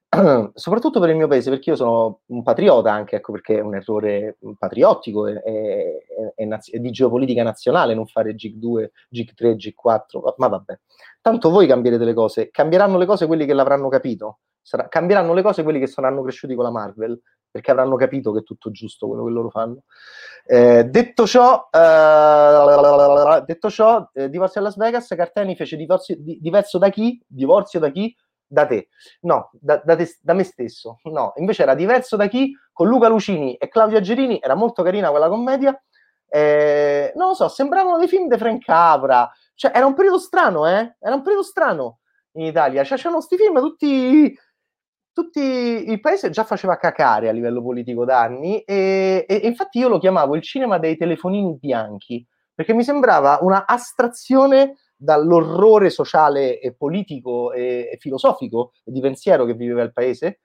Soprattutto per il mio paese, perché io sono un patriota anche, ecco perché è un errore patriottico e, e, e, e di geopolitica nazionale non fare GIG 2, GIG 3, GIG 4, ma vabbè. Tanto voi cambierete le cose, cambieranno le cose quelli che l'avranno capito, Sarà, cambieranno le cose quelli che saranno cresciuti con la Marvel, perché avranno capito che è tutto giusto quello che loro fanno. Eh, detto ciò, eh, detto ciò eh, divorzio a Las Vegas, Carteni fece divorzio, di, diverso da chi? Divorzio da chi? Da te. No, da, da, te, da, me stesso. No, invece era diverso da chi? Con Luca Lucini e Claudia Gerini, era molto carina quella commedia. Eh, non lo so, sembravano dei film di Frank Capra. Cioè, era un periodo strano, eh? Era un periodo strano in Italia. Cioè, c'erano questi film tutti tutti, il paese già faceva cacare a livello politico da anni e, e, infatti io lo chiamavo il cinema dei telefonini bianchi perché mi sembrava una astrazione dall'orrore sociale e politico e, e filosofico e di pensiero che viveva il paese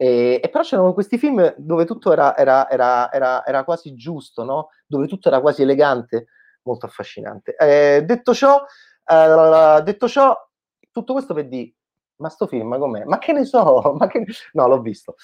e, e, però c'erano questi film dove tutto era, era, era, era, quasi giusto, no? dove tutto era quasi elegante, molto affascinante. Eh, detto, ciò, eh, detto ciò, tutto questo per dire ma sto film com'è? Ma che ne so? Che... No, l'ho visto.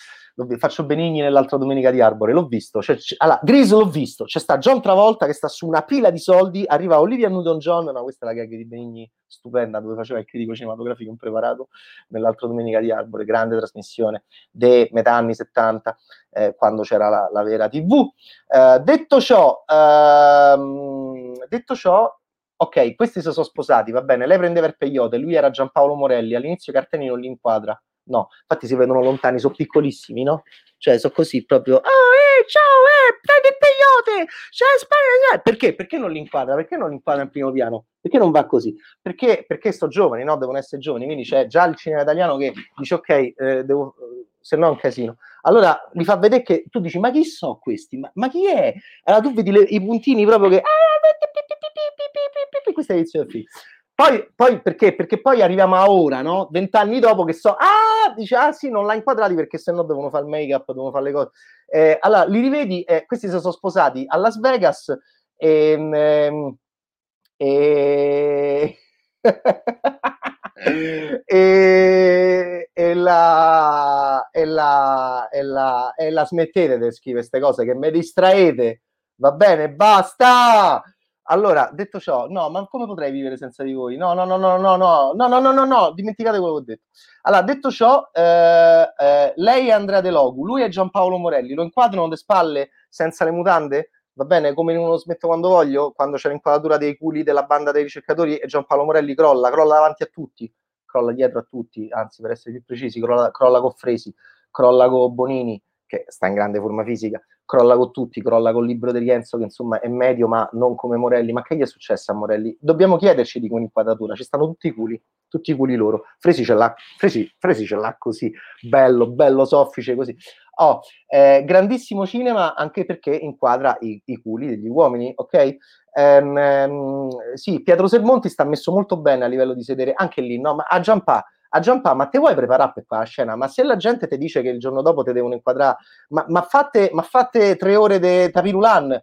Faccio Benigni nell'altra domenica di Arbore, l'ho visto. Cioè, c- allora, Gris l'ho visto. C'è sta John Travolta che sta su una pila di soldi, arriva Olivia Newton-John, no, questa è la gag di Benigni stupenda, dove faceva il critico cinematografico impreparato nell'altra domenica di Arbore, grande trasmissione dei metà anni 70, eh, quando c'era la, la vera TV. Eh, detto ciò, ehm, detto ciò, ok, questi si sono sposati, va bene, lei prendeva il peyote, lui era Giampaolo Morelli, all'inizio Carteni non li inquadra, no, infatti si vedono lontani, sono piccolissimi, no? Cioè, sono così proprio, oh, eh, ciao, eh, prendi il peyote, c'è Spagna, perché? Perché non li inquadra? Perché non li inquadra in primo piano? Perché non va così? Perché, perché sto giovani, no? Devono essere giovani, quindi c'è già il cinema italiano che dice, ok, eh, devo, se no è un casino. Allora li fa vedere che tu dici, ma chi sono questi? Ma, ma chi è? Allora tu vedi le, i puntini proprio che... Questa è l'inizio del film. Poi, poi, perché? Perché poi arriviamo a ora, no? Vent'anni dopo che so, ah, dice, ah sì, non l'ha inquadrati perché sennò devono fare il make-up, devono fare le cose. Eh, allora, li rivedi, eh, questi si sono sposati a Las Vegas e... Ehm, e... e, e, la, e, la, e, la, e la smettete di scrivere queste cose che mi distraete, va bene, basta! Allora, detto ciò, no, ma come potrei vivere senza di voi? No, no, no, no, no, no, no, no, no, no, no, dimenticate quello che ho detto. Allora, detto ciò, eh, eh, lei è Andrea De Logu, lui è Giampaolo Morelli, lo inquadrano le spalle senza le mutande? Va bene, come in uno smetto quando voglio, quando c'è l'inquadratura dei culi della banda dei ricercatori e Giampaolo Morelli crolla, crolla davanti a tutti, crolla dietro a tutti, anzi per essere più precisi, crolla, crolla con Fresi, crolla con Bonini, che sta in grande forma fisica, crolla con tutti, crolla col libro di Rienzo che insomma è medio ma non come Morelli, ma che gli è successo a Morelli? Dobbiamo chiederci di quell'inquadratura, ci stanno tutti i culi, tutti i culi loro, Fresi ce l'ha, Fresi, Fresi ce l'ha così, bello, bello soffice così. Oh, eh, grandissimo cinema anche perché inquadra i, i culi degli uomini, ok? Um, um, sì, Pietro Sermonti sta messo molto bene a livello di sedere, anche lì, no? Ma a Giampà a Giampà, ma te vuoi preparare per quella scena? Ma se la gente ti dice che il giorno dopo ti devono inquadrare, ma, ma, fate, ma fate tre ore di tapirulan,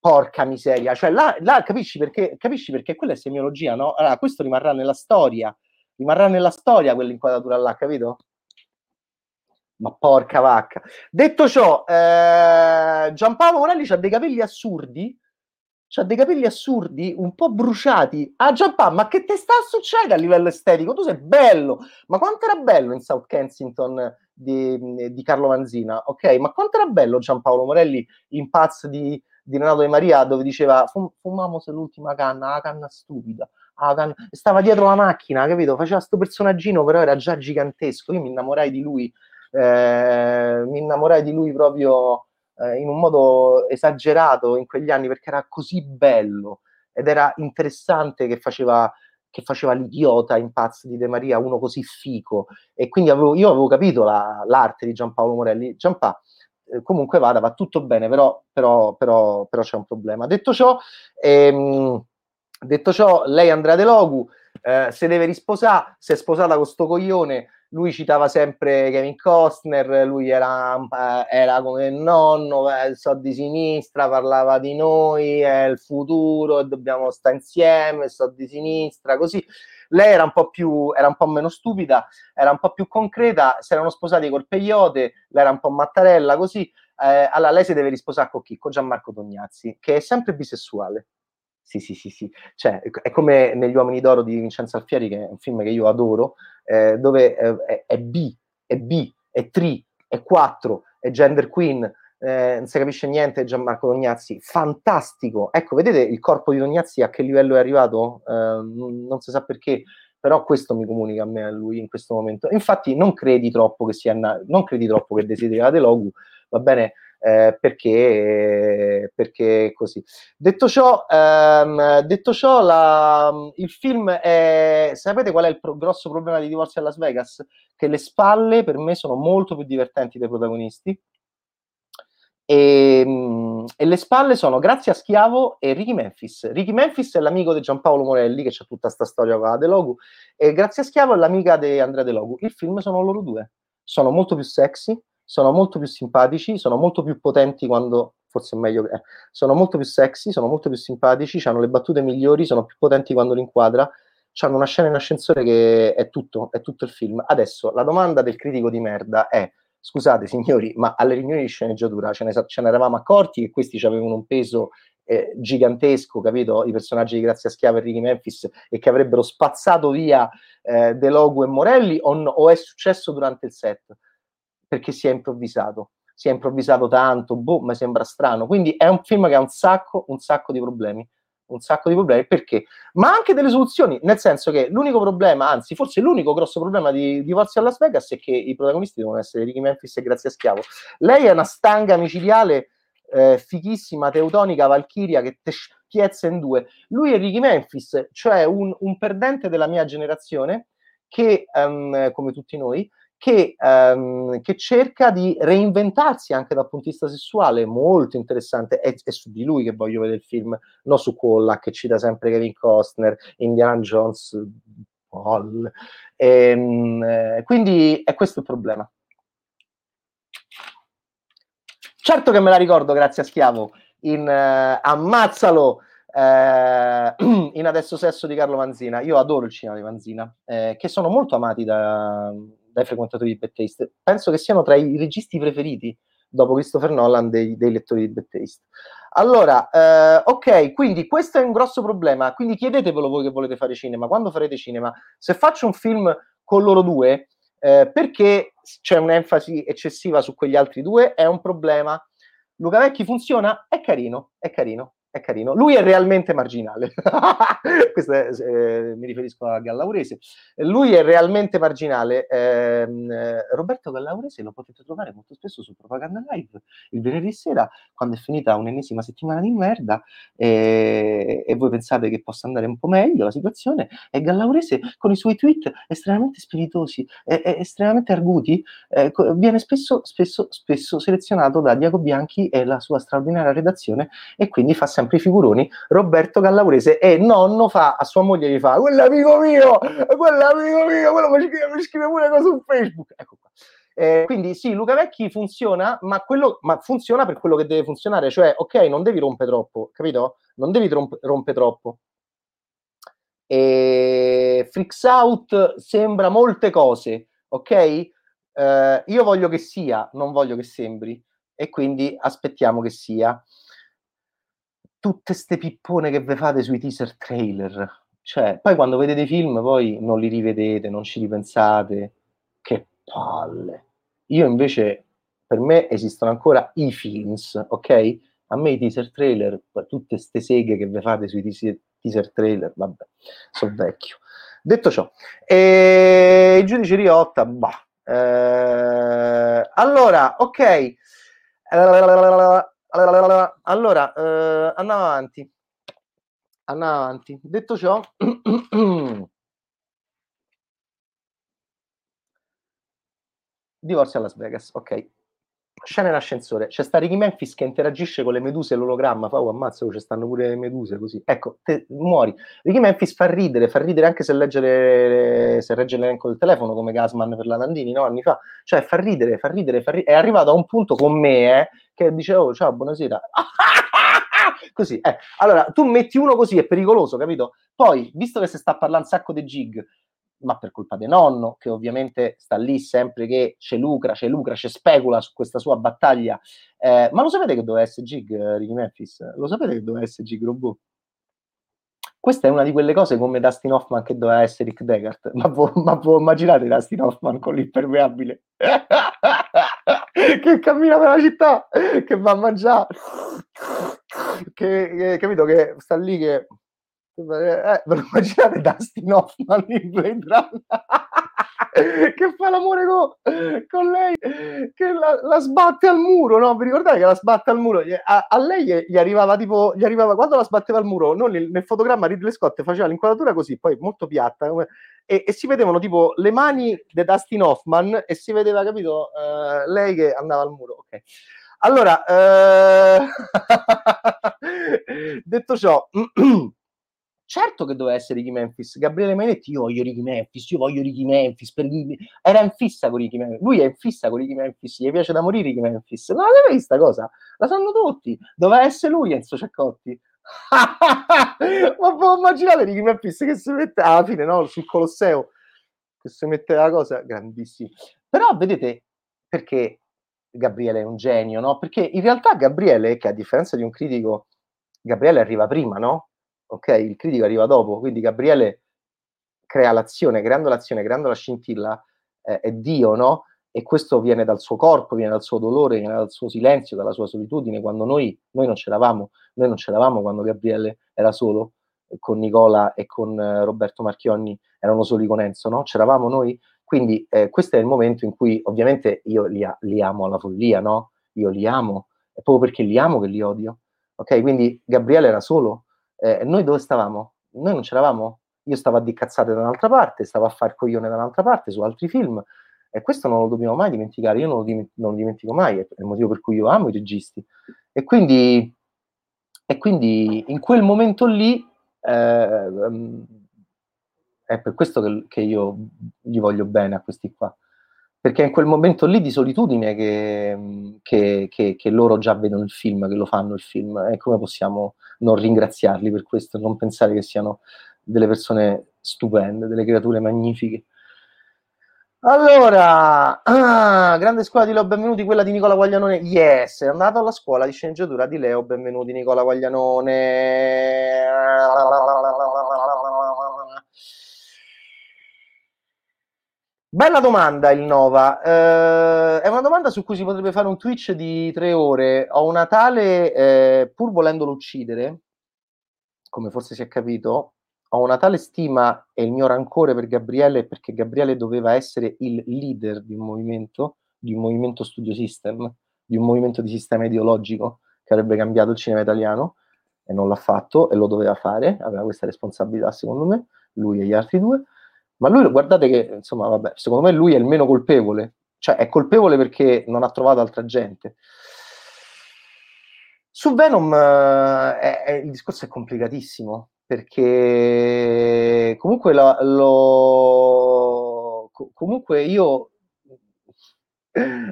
porca miseria, cioè là, là capisci, perché, capisci perché quella è semiologia, no? Allora, questo rimarrà nella storia, rimarrà nella storia quell'inquadratura là, capito? Ma porca vacca. Detto ciò, eh, Giampaolo Morelli ha dei capelli assurdi, ha dei capelli assurdi, un po' bruciati. Ah, Giampà, ma che ti sta succedendo a livello estetico? Tu sei bello, ma quanto era bello in South Kensington di, di Carlo Manzina, ok? Ma quanto era bello Giampaolo Morelli in Paz di, di Renato De Maria, dove diceva fumamo se l'ultima canna, la canna stupida. Canna... Stava dietro la macchina, capito? Faceva questo personaggino, però era già gigantesco. Io mi innamorai di lui eh, mi innamorai di lui proprio eh, in un modo esagerato in quegli anni perché era così bello ed era interessante che faceva, che faceva l'idiota in Pazzi di De Maria, uno così fico. E quindi avevo, io avevo capito la, l'arte di Giampaolo Morelli. Giampaolo eh, comunque vada, va tutto bene, però, però, però, però c'è un problema. Detto ciò, ehm, detto ciò lei Andrea De Logu eh, se deve risposare, si è sposata con sto coglione, lui citava sempre Kevin Costner, lui era, eh, era come il nonno, eh, so di sinistra, parlava di noi, è il futuro dobbiamo stare insieme, so di sinistra, così. Lei era un po' più, era un po' meno stupida, era un po' più concreta, si erano sposati col peyote, lei era un po' mattarella, così. Eh, allora lei si deve risposare con chi? Con Gianmarco Tognazzi, che è sempre bisessuale. Sì, sì, sì, sì. Cioè, è come negli Uomini d'Oro di Vincenzo Alfieri, che è un film che io adoro, eh, dove eh, è, è, B, è B, è tri, è 4, è gender queen, eh, non si capisce niente Gianmarco Tognazzi, fantastico. Ecco, vedete il corpo di Tognazzi a che livello è arrivato? Eh, non, si sa perché, però questo mi comunica a me a lui in questo momento. Infatti non credi troppo che sia non credi troppo che desideriate Logu, va bene? Eh, perché, perché così. Detto ciò, ehm, detto ciò la, il film è... Sapete qual è il pro- grosso problema di Divorzio a Las Vegas? Che le spalle per me sono molto più divertenti dei protagonisti. E, ehm, e, le spalle sono Grazia Schiavo e Ricky Memphis. Ricky Memphis è l'amico di Giampaolo Morelli, che c'è tutta questa storia qua De Logu, e Grazia Schiavo è l'amica di Andrea De Logu. Il film sono loro due. Sono molto più sexy, sono molto più simpatici, sono molto più potenti quando, forse è meglio, eh, sono molto più sexy, sono molto più simpatici, hanno le battute migliori, sono più potenti quando li inquadra, hanno una scena in ascensore che è tutto, è tutto il film. Adesso, la domanda del critico di merda è, scusate signori, ma alle riunioni di sceneggiatura ce ne, ce ne eravamo accorti che questi avevano un peso eh, gigantesco, capito? I personaggi di Grazia Schiava e Ricky Memphis e che avrebbero spazzato via eh, De Logu e Morelli o, no, o è successo durante il set? Perché si è improvvisato. Si è improvvisato tanto, boh, mi sembra strano. Quindi è un film che ha un sacco, un sacco di problemi. Un sacco di problemi perché? Ma anche delle soluzioni, nel senso che l'unico problema, anzi, forse l'unico grosso problema di Divorzio a Las Vegas è che i protagonisti devono essere Ricky Memphis e Grazia Schiavo. Lei è una stanga micidiale eh, fighissima, teutonica, valchiria che te spiezza in due. Lui è Ricky Memphis, cioè un, un perdente della mia generazione che, um, come tutti noi, che, um, che, cerca di reinventarsi anche dal punto di vista sessuale, molto interessante, è, è su di lui che voglio vedere il film, non su Kolla che cita sempre Kevin Costner, Indiana Jones, Paul. E, um, eh, quindi è questo il problema. Certo che me la ricordo, grazie a Schiavo, in uh, Ammazzalo, eh, in Adesso Sesso di Carlo Manzina. Io adoro il cinema di Manzina, eh, che sono molto amati da, dai frequentatori di Bad Taste. Penso che siano tra i registi preferiti dopo Christopher Nolan dei, dei lettori di Bad Taste. Allora, eh, ok, quindi questo è un grosso problema, quindi chiedetevelo voi che volete fare cinema, quando farete cinema, se faccio un film con loro due, eh, perché c'è un'enfasi eccessiva su quegli altri due, è un problema. Luca Vecchi funziona? È carino, è carino è carino. Lui è realmente marginale. Questo è, eh, mi riferisco a Gallaurese. Lui è realmente marginale. Ehm, eh, Roberto Gallaurese lo potete trovare molto spesso su Propaganda Live il venerdì sera, quando è finita un'ennesima settimana di merda eh, e voi pensate che possa andare un po' meglio la situazione. E Gallaurese con i suoi tweet estremamente spiritosi, e, estremamente arguti, eh, viene spesso, spesso, spesso selezionato da Diaco Bianchi e la sua straordinaria redazione e quindi fa sempre sempre i figuroni, Roberto Gallaurese e nonno fa a sua moglie gli fa quell'amico mio, quell'amico mio, quello mi scrive, mi scrive pure cosa su Facebook. Ecco qua. Eh, quindi sì, Luca Vecchi funziona, ma, quello, ma funziona per quello che deve funzionare, cioè ok, non devi rompere troppo, capito? Non devi romp- rompere troppo. E Freaks Out sembra molte cose, ok? Eh, io voglio che sia, non voglio che sembri, e quindi aspettiamo che sia tutte ste pippone che vi fate sui teaser trailer. Cioè, poi quando vedete i film, poi non li rivedete, non ci ripensate. Che palle. Io invece, per me esistono ancora i films, ok? A me i teaser trailer, tutte ste seghe che vi fate sui teaser, teaser trailer, vabbè, sono vecchio. Detto ciò, e il giudice Riotta, bah, Eh, allora, ok. Allora, eh, andiamo avanti. Andiamo avanti. Detto ciò, divorzio a Las Vegas, ok scena in ascensore, c'è sta Ricky Memphis che interagisce con le meduse e l'ologramma, fa, oh ammazza, ci stanno pure le meduse così, ecco, te, muori. Ricky Memphis fa ridere, fa ridere anche se legge, le, se regge l'elenco del telefono come Gasman per la Landini, no, anni fa, cioè fa ridere, fa ridere, fa ridere, è arrivato a un punto con me, eh, che dice, oh, ciao, buonasera, così, eh. allora, tu metti uno così, è pericoloso, capito? Poi, visto che si sta parlando un sacco di gig, ma per colpa di nonno, che ovviamente sta lì sempre che c'è lucra, c'è lucra, c'è specula su questa sua battaglia. Eh, ma lo sapete che doveva essere Gig, eh, Ricky Memphis? Lo sapete che doveva essere Gig Robot? Questa è una di quelle cose come Dustin Hoffman che doveva essere Rick Deckard. Ma, vo- ma immaginate Dustin Hoffman con l'impermeabile che cammina per la città, che va a mangiare, che, che capito che sta lì che eh, ve lo immaginate Dustin Hoffman in Blade Runner? che fa l'amore con, con lei, che la, la, sbatte al muro, no? Vi ricordate che la sbatte al muro? A, a lei gli, arrivava tipo, gli arrivava, quando la sbatteva al muro, non nel, nel fotogramma Ridley Scott faceva l'inquadratura così, poi molto piatta, e, e, si vedevano tipo le mani di Dustin Hoffman e si vedeva, capito, uh, lei che andava al muro, ok. Allora, uh... detto ciò... Certo che doveva essere Ricky Memphis. Gabriele Mainetti, io voglio Ricky Memphis, io voglio Ricky Memphis. Per... Era in fissa con Ricky Memphis. Lui è in fissa con Ricky Memphis, gli piace da morire Ricky Memphis. Non l'avete vista cosa? La sanno tutti. Doveva essere lui Enzo Ceccotti. Ma può immaginare Ricky Memphis che si mette alla fine, no? Sul Colosseo, che si mette la cosa grandissima. Però vedete perché Gabriele è un genio, no? Perché in realtà Gabriele, che a differenza di un critico, Gabriele arriva prima, no? Ok? Il critico arriva dopo, quindi Gabriele crea l'azione, creando l'azione, creando la scintilla, eh, è Dio, no? E questo viene dal suo corpo, viene dal suo dolore, viene dal suo silenzio, dalla sua solitudine, quando noi, noi non c'eravamo, noi non c'eravamo quando Gabriele era solo eh, con Nicola e con eh, Roberto Marchionni, erano soli con Enzo, no? C'eravamo noi? Quindi eh, questo è il momento in cui ovviamente io li, li amo alla follia, no? Io li amo, è proprio perché li amo che li odio, ok? Quindi Gabriele era solo, eh, noi dove stavamo? Noi non c'eravamo. Io stavo a di cazzate da un'altra parte, stavo a far coglione da un'altra parte su altri film e questo non lo dobbiamo mai dimenticare. Io non lo, dim- non lo dimentico mai, è il motivo per cui io amo i registi. E quindi, e quindi in quel momento lì eh, è per questo che, che io gli voglio bene a questi qua perché è in quel momento lì di solitudine che, che, che, che, loro già vedono il film, che lo fanno il film, e come possiamo non ringraziarli per questo, non pensare che siano delle persone stupende, delle creature magnifiche. Allora, ah, grande scuola di Leo, benvenuti, quella di Nicola Guaglianone, yes, è andato alla scuola di sceneggiatura di Leo, benvenuti Nicola Guaglianone. Bella domanda il Nova, eh, è una domanda su cui si potrebbe fare un Twitch di tre ore. Ho una tale, eh, pur volendolo uccidere, come forse si è capito, ho una tale stima e il mio rancore per Gabriele perché Gabriele doveva essere il leader di un movimento, di un movimento studio system, di un movimento di sistema ideologico che avrebbe cambiato il cinema italiano e non l'ha fatto e lo doveva fare, aveva questa responsabilità secondo me, lui e gli altri due. Ma lui, guardate che, insomma, vabbè, secondo me lui è il meno colpevole, cioè è colpevole perché non ha trovato altra gente. Su Venom eh, è, il discorso è complicatissimo perché comunque lo, lo comunque io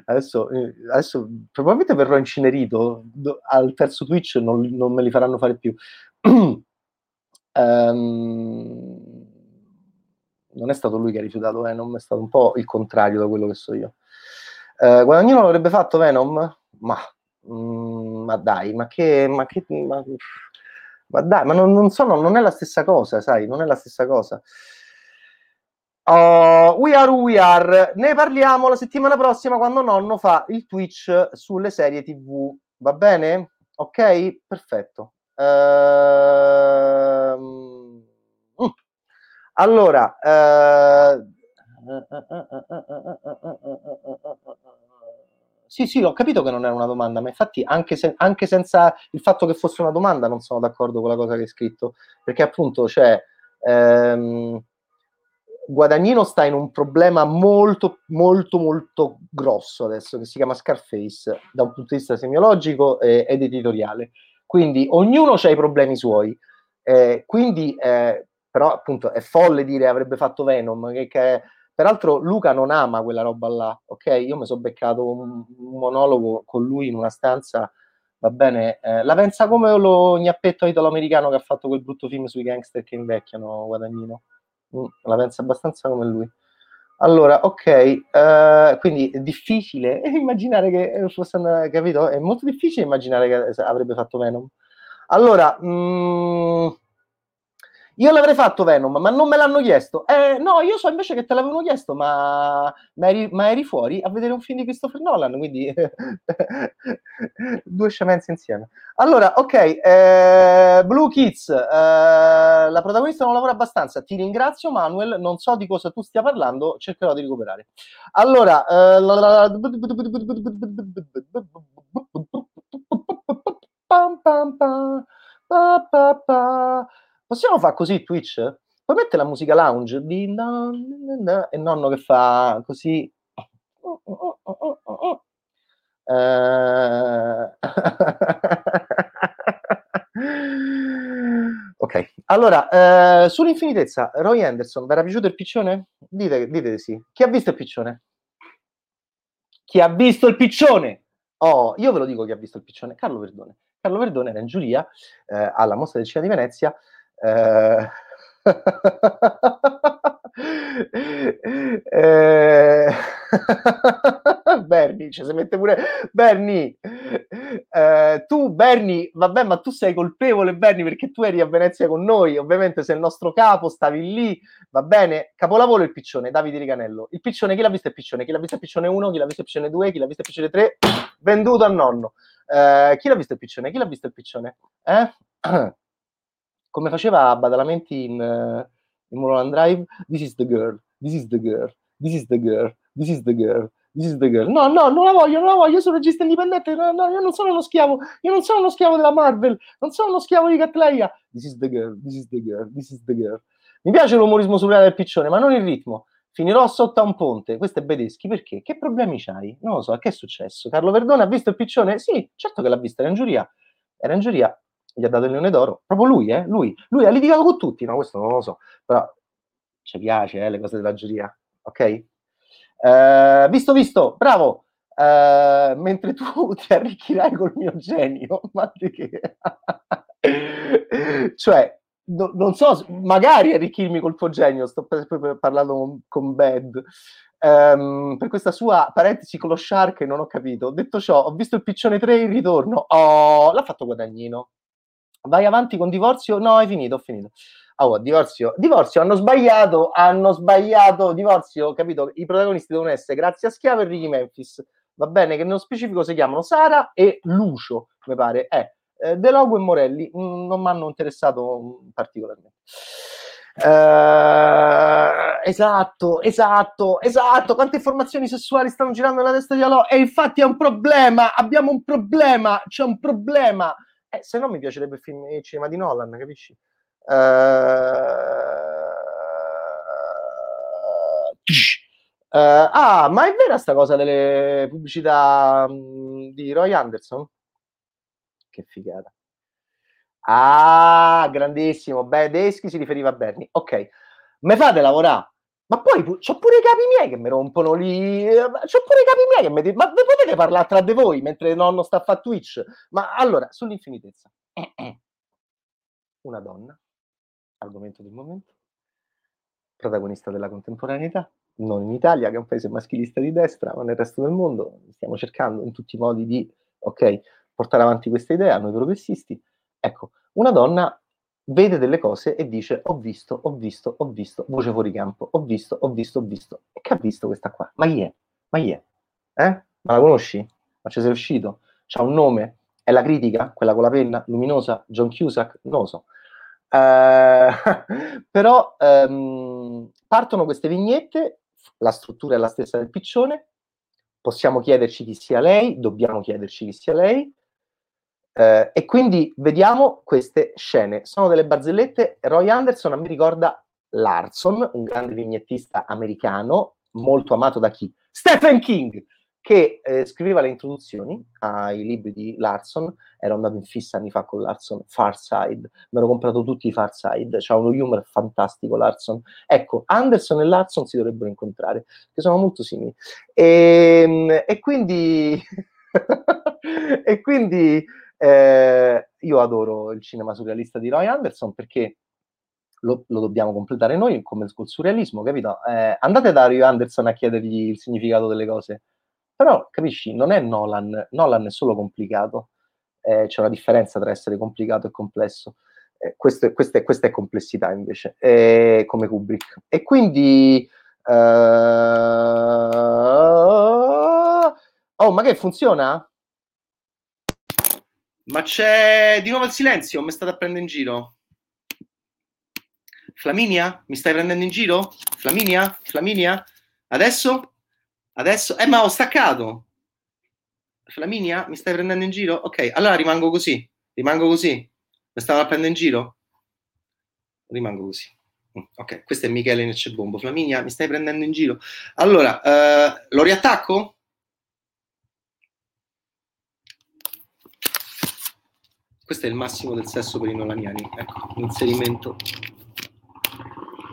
adesso, adesso probabilmente verrò incenerito al terzo Twitch non, non me li faranno fare più um, non è stato lui che ha rifiutato Venom, è stato un po' il contrario da quello che so io. Eh, Guadagnino l'avrebbe fatto Venom? Ma, mm, ma dai, ma che... Ma, che, ma, ma dai, ma non, non, sono, non è la stessa cosa, sai, non è la stessa cosa. Uh, we are we are. Ne parliamo la settimana prossima quando nonno fa il Twitch sulle serie TV. Va bene? Ok? Perfetto. Uh, allora, eh, Sì, sì, l'ho capito che non era una domanda, ma infatti anche, se, anche, senza il fatto che fosse una domanda non sono d'accordo con la cosa che hai scritto, perché appunto, cioè, ehm, Guadagnino sta in un problema molto, molto, molto grosso adesso, che si chiama Scarface, da un punto di vista semiologico ed editoriale. Quindi ognuno ha i problemi suoi. Eh, quindi, eh, però, appunto, è folle dire avrebbe fatto Venom, che, che Peraltro Luca non ama quella roba là, ok? Io mi sono beccato un, un, monologo con lui in una stanza, va bene? Eh, la pensa come lo gnappetto italo-americano che ha fatto quel brutto film sui gangster che invecchiano, Guadagnino. Mm, la pensa abbastanza come lui. Allora, ok, eh, quindi è difficile immaginare che fosse andato, capito? È molto difficile immaginare che avrebbe fatto Venom. Allora, mh, mm, io l'avrei fatto Venom, ma non me l'hanno chiesto. Eh, no, io so invece che te l'avevano chiesto, ma, ma, eri, ma eri, fuori a vedere un film di Christopher Nolan, quindi due scemenze insieme. Allora, ok, eh, Blue Kids, eh, la protagonista non lavora abbastanza. Ti ringrazio, Manuel. Non so di cosa tu stia parlando, cercherò di recuperare. Allora, eh, pam, pam, pam, pa, pa, pa. Possiamo fare così Twitch? Puoi mettere la musica lounge di na, na, na, e nonno che fa così. Uh... ok, allora uh, sull'infinitezza, Roy Anderson, vi era piaciuto il piccione? Dite, dite sì. Chi ha visto il piccione? Chi ha visto il piccione? Oh, io ve lo dico chi ha visto il piccione, Carlo Verdone. Carlo Verdone era in giuria eh, alla mostra del cinema di Venezia eh, eh, Bernie, cioè, si mette pure Bernie, eh, tu Bernie, vabbè, ma tu sei colpevole, Bernie, perché tu eri a Venezia con noi. Ovviamente, sei il nostro capo, stavi lì, va bene. Capolavoro il piccione, Davide Riganello. Il piccione, chi l'ha visto il piccione? Chi l'ha visto il piccione 1, chi l'ha visto il piccione 2, chi l'ha visto il piccione 3? Venduto a nonno. Eh, chi l'ha visto il piccione? Chi l'ha visto il piccione? Eh? come faceva Badalamenti in, uh, in Mulholland Drive, this is the girl, this is the girl, this is the girl, this is the girl, this is the girl. No, no, non la voglio, non la voglio, io sono regista indipendente, no, no, io non sono uno schiavo, io non sono uno schiavo della Marvel, non sono uno schiavo di Catleia. This is the girl, this is the girl, this is the girl. Mi piace l'umorismo surreale del piccione, ma non il ritmo. Finirò sotto a un ponte. Questo è Bedeschi. Perché? Che problemi c'hai? Non lo so. Che è successo? Carlo Verdone ha visto il piccione? Sì, certo che l'ha visto. Era in giuria. Era in giuria gli ha dato il leone d'oro, proprio lui, eh? lui, lui ha litigato con tutti, no, questo non lo so, però ci piace eh, le cose della giuria, ok? Uh, visto, visto, bravo, uh, mentre tu ti arricchirai col mio genio, ma di che? cioè, no, non so, magari arricchirmi col tuo genio, sto per, per, parlando con, con Bad, Um, per questa sua parentesi con lo Shark non ho capito. Detto ciò, ho visto il piccione 3 in ritorno. Oh, l'ha fatto guadagnino. Vai avanti con divorzio? No, è finito, ho finito. Oh, divorzio. Divorzio, hanno sbagliato, hanno sbagliato, divorzio, capito? I protagonisti devono essere Grazia Schiavo e Ricky Memphis. Va bene, che nello specifico si chiamano Sara e Lucio, mi pare. Eh, eh De Logo e Morelli mh, mm, non mi hanno interessato particolarmente. Uh, esatto, esatto, esatto. Quante informazioni sessuali stanno girando nella testa di Alò? E infatti è un problema. Abbiamo un problema. C'è un problema. Eh, se no mi piacerebbe il, film, il cinema di Nolan, capisci? Uh, uh, ah, ma è vera sta cosa delle pubblicità mh, di Roy Anderson? Che figata. Ah, grandissimo. Beh, Deschi si riferiva a Bernie. Ok, me fate lavorare ma poi c'ho pure i capi miei che mi rompono lì. Eh, c'ho pure i capi miei che mi dicono: Ma potete parlare tra di voi mentre nonno sta a fare Twitch? Ma allora, sull'infinitezza. Una donna, argomento del momento, protagonista della contemporaneità, non in Italia, che è un paese maschilista di destra, ma nel resto del mondo stiamo cercando in tutti i modi di, ok, portare avanti questa idea, noi progressisti. Ecco, una donna vede delle cose e dice ho visto, ho visto, ho visto, voce fuori campo, ho visto, ho visto, ho visto. E che ha visto questa qua? Ma chi è? Ma chi è? Eh? Ma la conosci? Ma ci sei uscito? C'ha un nome? È la critica? Quella con la penna luminosa? John Cusack? Non lo so. Uh, però um, partono queste vignette la struttura è la stessa del piccione, possiamo chiederci chi sia lei, dobbiamo chiederci chi sia lei, eh, e quindi vediamo queste scene. Sono delle barzellette. Roy Anderson me ricorda Larson, un grande vignettista americano, molto amato da chi? Stephen King, che eh, scriveva le introduzioni ai libri di Larson. Ero andato in fissa anni fa con Larson, Far Side, mi ero comprato tutti i Far Side, c'ha uno humor fantastico Larson. Ecco, Anderson e Larson si dovrebbero incontrare, che sono molto simili. E, ehm, e quindi... e quindi eh, io adoro il cinema surrealista di Roy Anderson perché lo, lo dobbiamo completare noi come col surrealismo, capito? Eh, andate da Roy Anderson a chiedergli il significato delle cose. Però, capisci, non è Nolan, Nolan è solo complicato. Eh, c'è una differenza tra essere complicato e complesso. Eh, questo questa, è, questa, è, complessità invece, eh, come Kubrick. E quindi... Uh... Oh, ma che funziona? Ma c'è di nuovo il silenzio, mi state a prendere in giro? Flaminia? Mi stai prendendo in giro? Flaminia? Flaminia? Adesso? Adesso? Eh, ma ho staccato. Flaminia? Mi stai prendendo in giro? Ok, allora rimango così. Rimango così. Mi stavo a prendere in giro? Rimango così. Mm, ok, questo è Michele Neccebombo. Flaminia, mi stai prendendo in giro? Allora, uh, lo riattacco? Questo è il massimo del sesso per i nolaniani. Ecco, inserimento.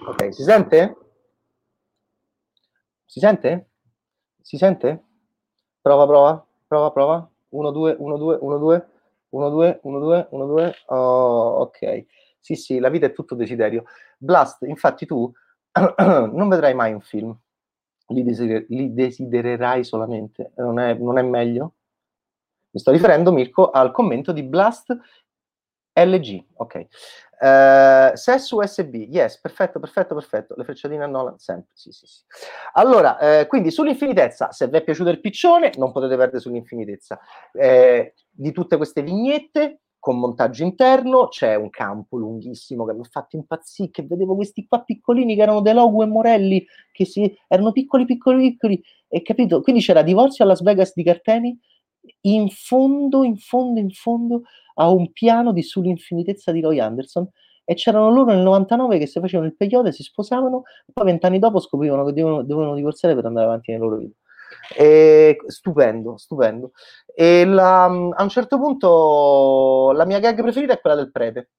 Ok, si sente? Si sente? Si sente? Prova, prova, prova, prova. 1, 2, 1, 2, 1, 2, 1, 2, 1, 2, 1, 2. Oh, ok. Sì, sì, la vita è tutto desiderio. Blast, infatti tu non vedrai mai un film. Li, desider- li desidererai solamente. Non è, non è meglio? Mi sto riferendo, Mirko, al commento di Blast LG, ok. Uh, SES USB, yes, perfetto, perfetto, perfetto. Le frecciatine a Nolan, sempre, sì, sì, sì. Allora, eh, quindi sull'infinitezza, se vi è piaciuto il piccione, non potete perdere sull'infinitezza. Eh, di tutte queste vignette, con montaggio interno, c'è un campo lunghissimo che mi ha fatto impazzire, che vedevo questi qua piccolini che erano De Logu e Morelli, che si, erano piccoli, piccoli, piccoli, e capito? Quindi c'era Divorzio a Las Vegas di Carteni, in fondo, in fondo, in fondo a un piano di sull'infinitezza di Roy Anderson e c'erano loro nel 99 che si facevano il peyote, si sposavano poi vent'anni dopo scoprivano che dovevano, dovevano divorziare per andare avanti nei loro vita. E, stupendo, stupendo. E la, a un certo punto la mia gag preferita è quella del prete,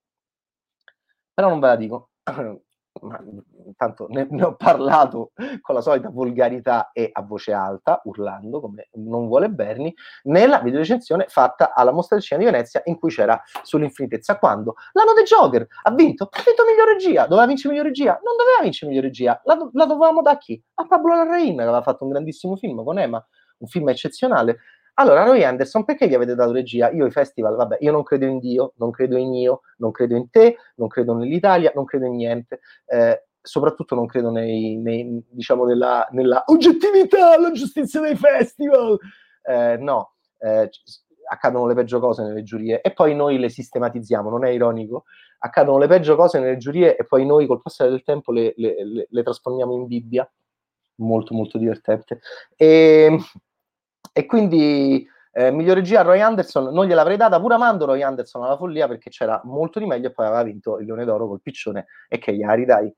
però non ve la dico. ma intanto ne, ne, ho parlato con la solita volgarità e a voce alta, urlando come non vuole Berni, nella videorecensione fatta alla mostra del cinema di Venezia in cui c'era sull'infinitezza. Quando? L'anno del Joker! Ha vinto, ha vinto miglior regia, doveva vincere miglior regia, non doveva vincere miglior regia, la, la dovevamo da chi? A Pablo Larraín che aveva fatto un grandissimo film con Emma, un film eccezionale allora, Roy Anderson, perché gli avete dato regia? Io i festival, vabbè, io non credo in Dio, non credo in io, non credo in te, non credo nell'Italia, non credo in niente. Eh, soprattutto non credo nei, nei, diciamo nella, nella, oggettività, la giustizia dei festival. Eh, no, eh, accadono le peggio cose nelle giurie e poi noi le sistematizziamo, non è ironico? Accadono le peggio cose nelle giurie e poi noi col passare del tempo le, le, le, le trasformiamo in Bibbia. Molto, molto divertente. E ehm, e quindi eh, miglior regia Roy Anderson non gliel'avrei data pur amando Roy Anderson alla follia perché c'era molto di meglio e poi aveva vinto il Leone d'Oro col piccione e che gli ridai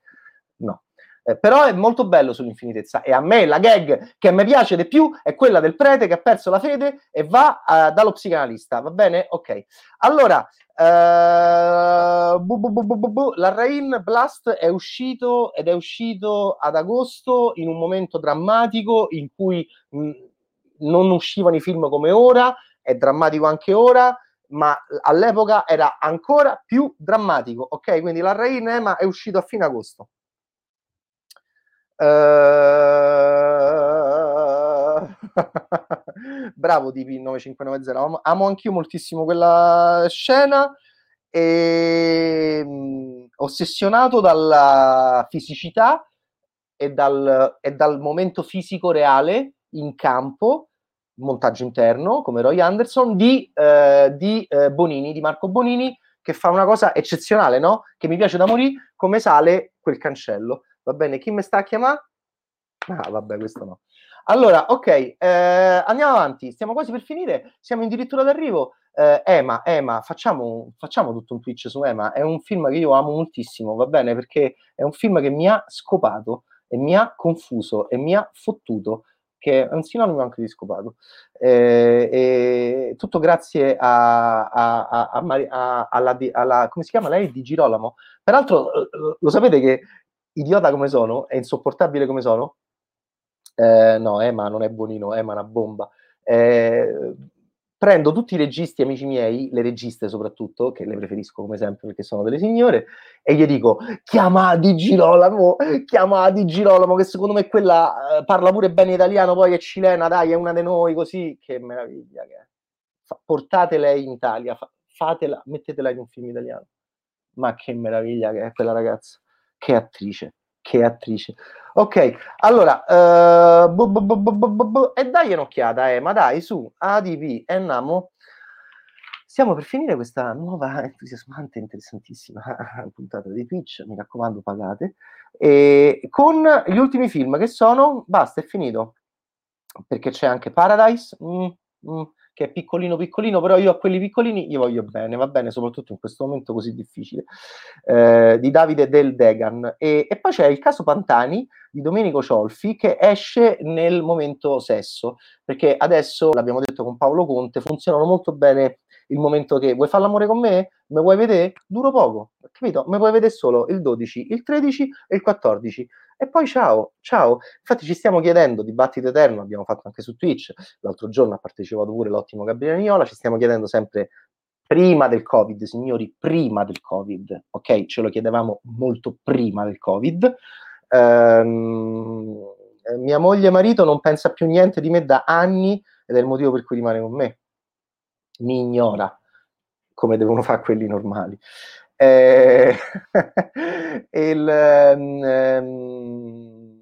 no eh, però è molto bello sull'infinitezza e a me la gag che mi piace di più è quella del prete che ha perso la fede e va uh, dallo psicanalista va bene? ok allora uh, bu, bu, bu, la Rain Blast è uscito ed è uscito ad agosto in un momento drammatico in cui mh, non uscivano i film come ora, è drammatico anche ora, ma all'epoca era ancora più drammatico, ok? Quindi la Rain Ema è uscito a fine agosto. Uh... Bravo DP9590, amo, amo anch'io moltissimo quella scena e mh, ossessionato dalla fisicità e dal, e dal momento fisico reale in campo montaggio interno, come Roy Anderson, di, eh, di eh, Bonini, di Marco Bonini, che fa una cosa eccezionale, no? Che mi piace da morire, come sale quel cancello. Va bene, chi mi sta a chiamare? Ah, vabbè, questo no. Allora, ok, eh, andiamo avanti, stiamo quasi per finire, siamo addirittura d'arrivo. Eh, Ema, Ema, facciamo, facciamo tutto un Twitch su Ema, è un film che io amo moltissimo, va bene? Perché è un film che mi ha scopato e mi ha confuso e mi ha fottuto, che è un sinonimo anche di scopato. Eh, tutto grazie a, a, a, alla, alla, come si chiama lei? Di Girolamo. Peraltro, eh, lo sapete che idiota come sono e insopportabile come sono? Eh, no, Ema non è buonino, Ema è una bomba. Eh, prendo tutti i registi amici miei, le registe soprattutto, che le preferisco come sempre perché sono delle signore, e gli dico, chiama Di Girolamo, chiama Di Girolamo, che secondo me quella eh, parla pure bene italiano, poi è cilena, dai, è una di noi, così, che meraviglia che è. Fa, portate in Italia, fa, fatela, mettetela in un film italiano. Ma che meraviglia che è quella ragazza, che attrice, che attrice. Ok, allora, bu, e dai un'occhiata, eh, ma dai, su, ADP, andiamo. Stiamo per finire questa nuova, entusiasmante, interessantissima puntata di Twitch, mi raccomando, pagate, e con gli ultimi film che sono, basta, è finito, perché c'è anche Paradise, mm, mm, che è piccolino piccolino, però io a quelli piccolini gli voglio bene, va bene, soprattutto in questo momento così difficile, eh, di Davide Del Degan. E, e, poi c'è il caso Pantani di Domenico Ciolfi che esce nel momento sesso, perché adesso, l'abbiamo detto con Paolo Conte, funzionano molto bene il momento che vuoi fare l'amore con me? Me vuoi vedere? Duro poco, capito? Me vuoi vedere solo il 12, il 13 e il 14 e poi ciao, ciao. Infatti ci stiamo chiedendo, dibattito eterno, abbiamo fatto anche su Twitch, l'altro giorno ha partecipato pure l'ottimo Gabriele Niola, ci stiamo chiedendo sempre prima del Covid, signori, prima del Covid, ok? Ce lo chiedevamo molto prima del Covid. Ehm, mia moglie e marito non pensa più niente di me da anni ed è il motivo per cui rimane con me. Mi ignora, come devono fare quelli normali. Eh, il, um,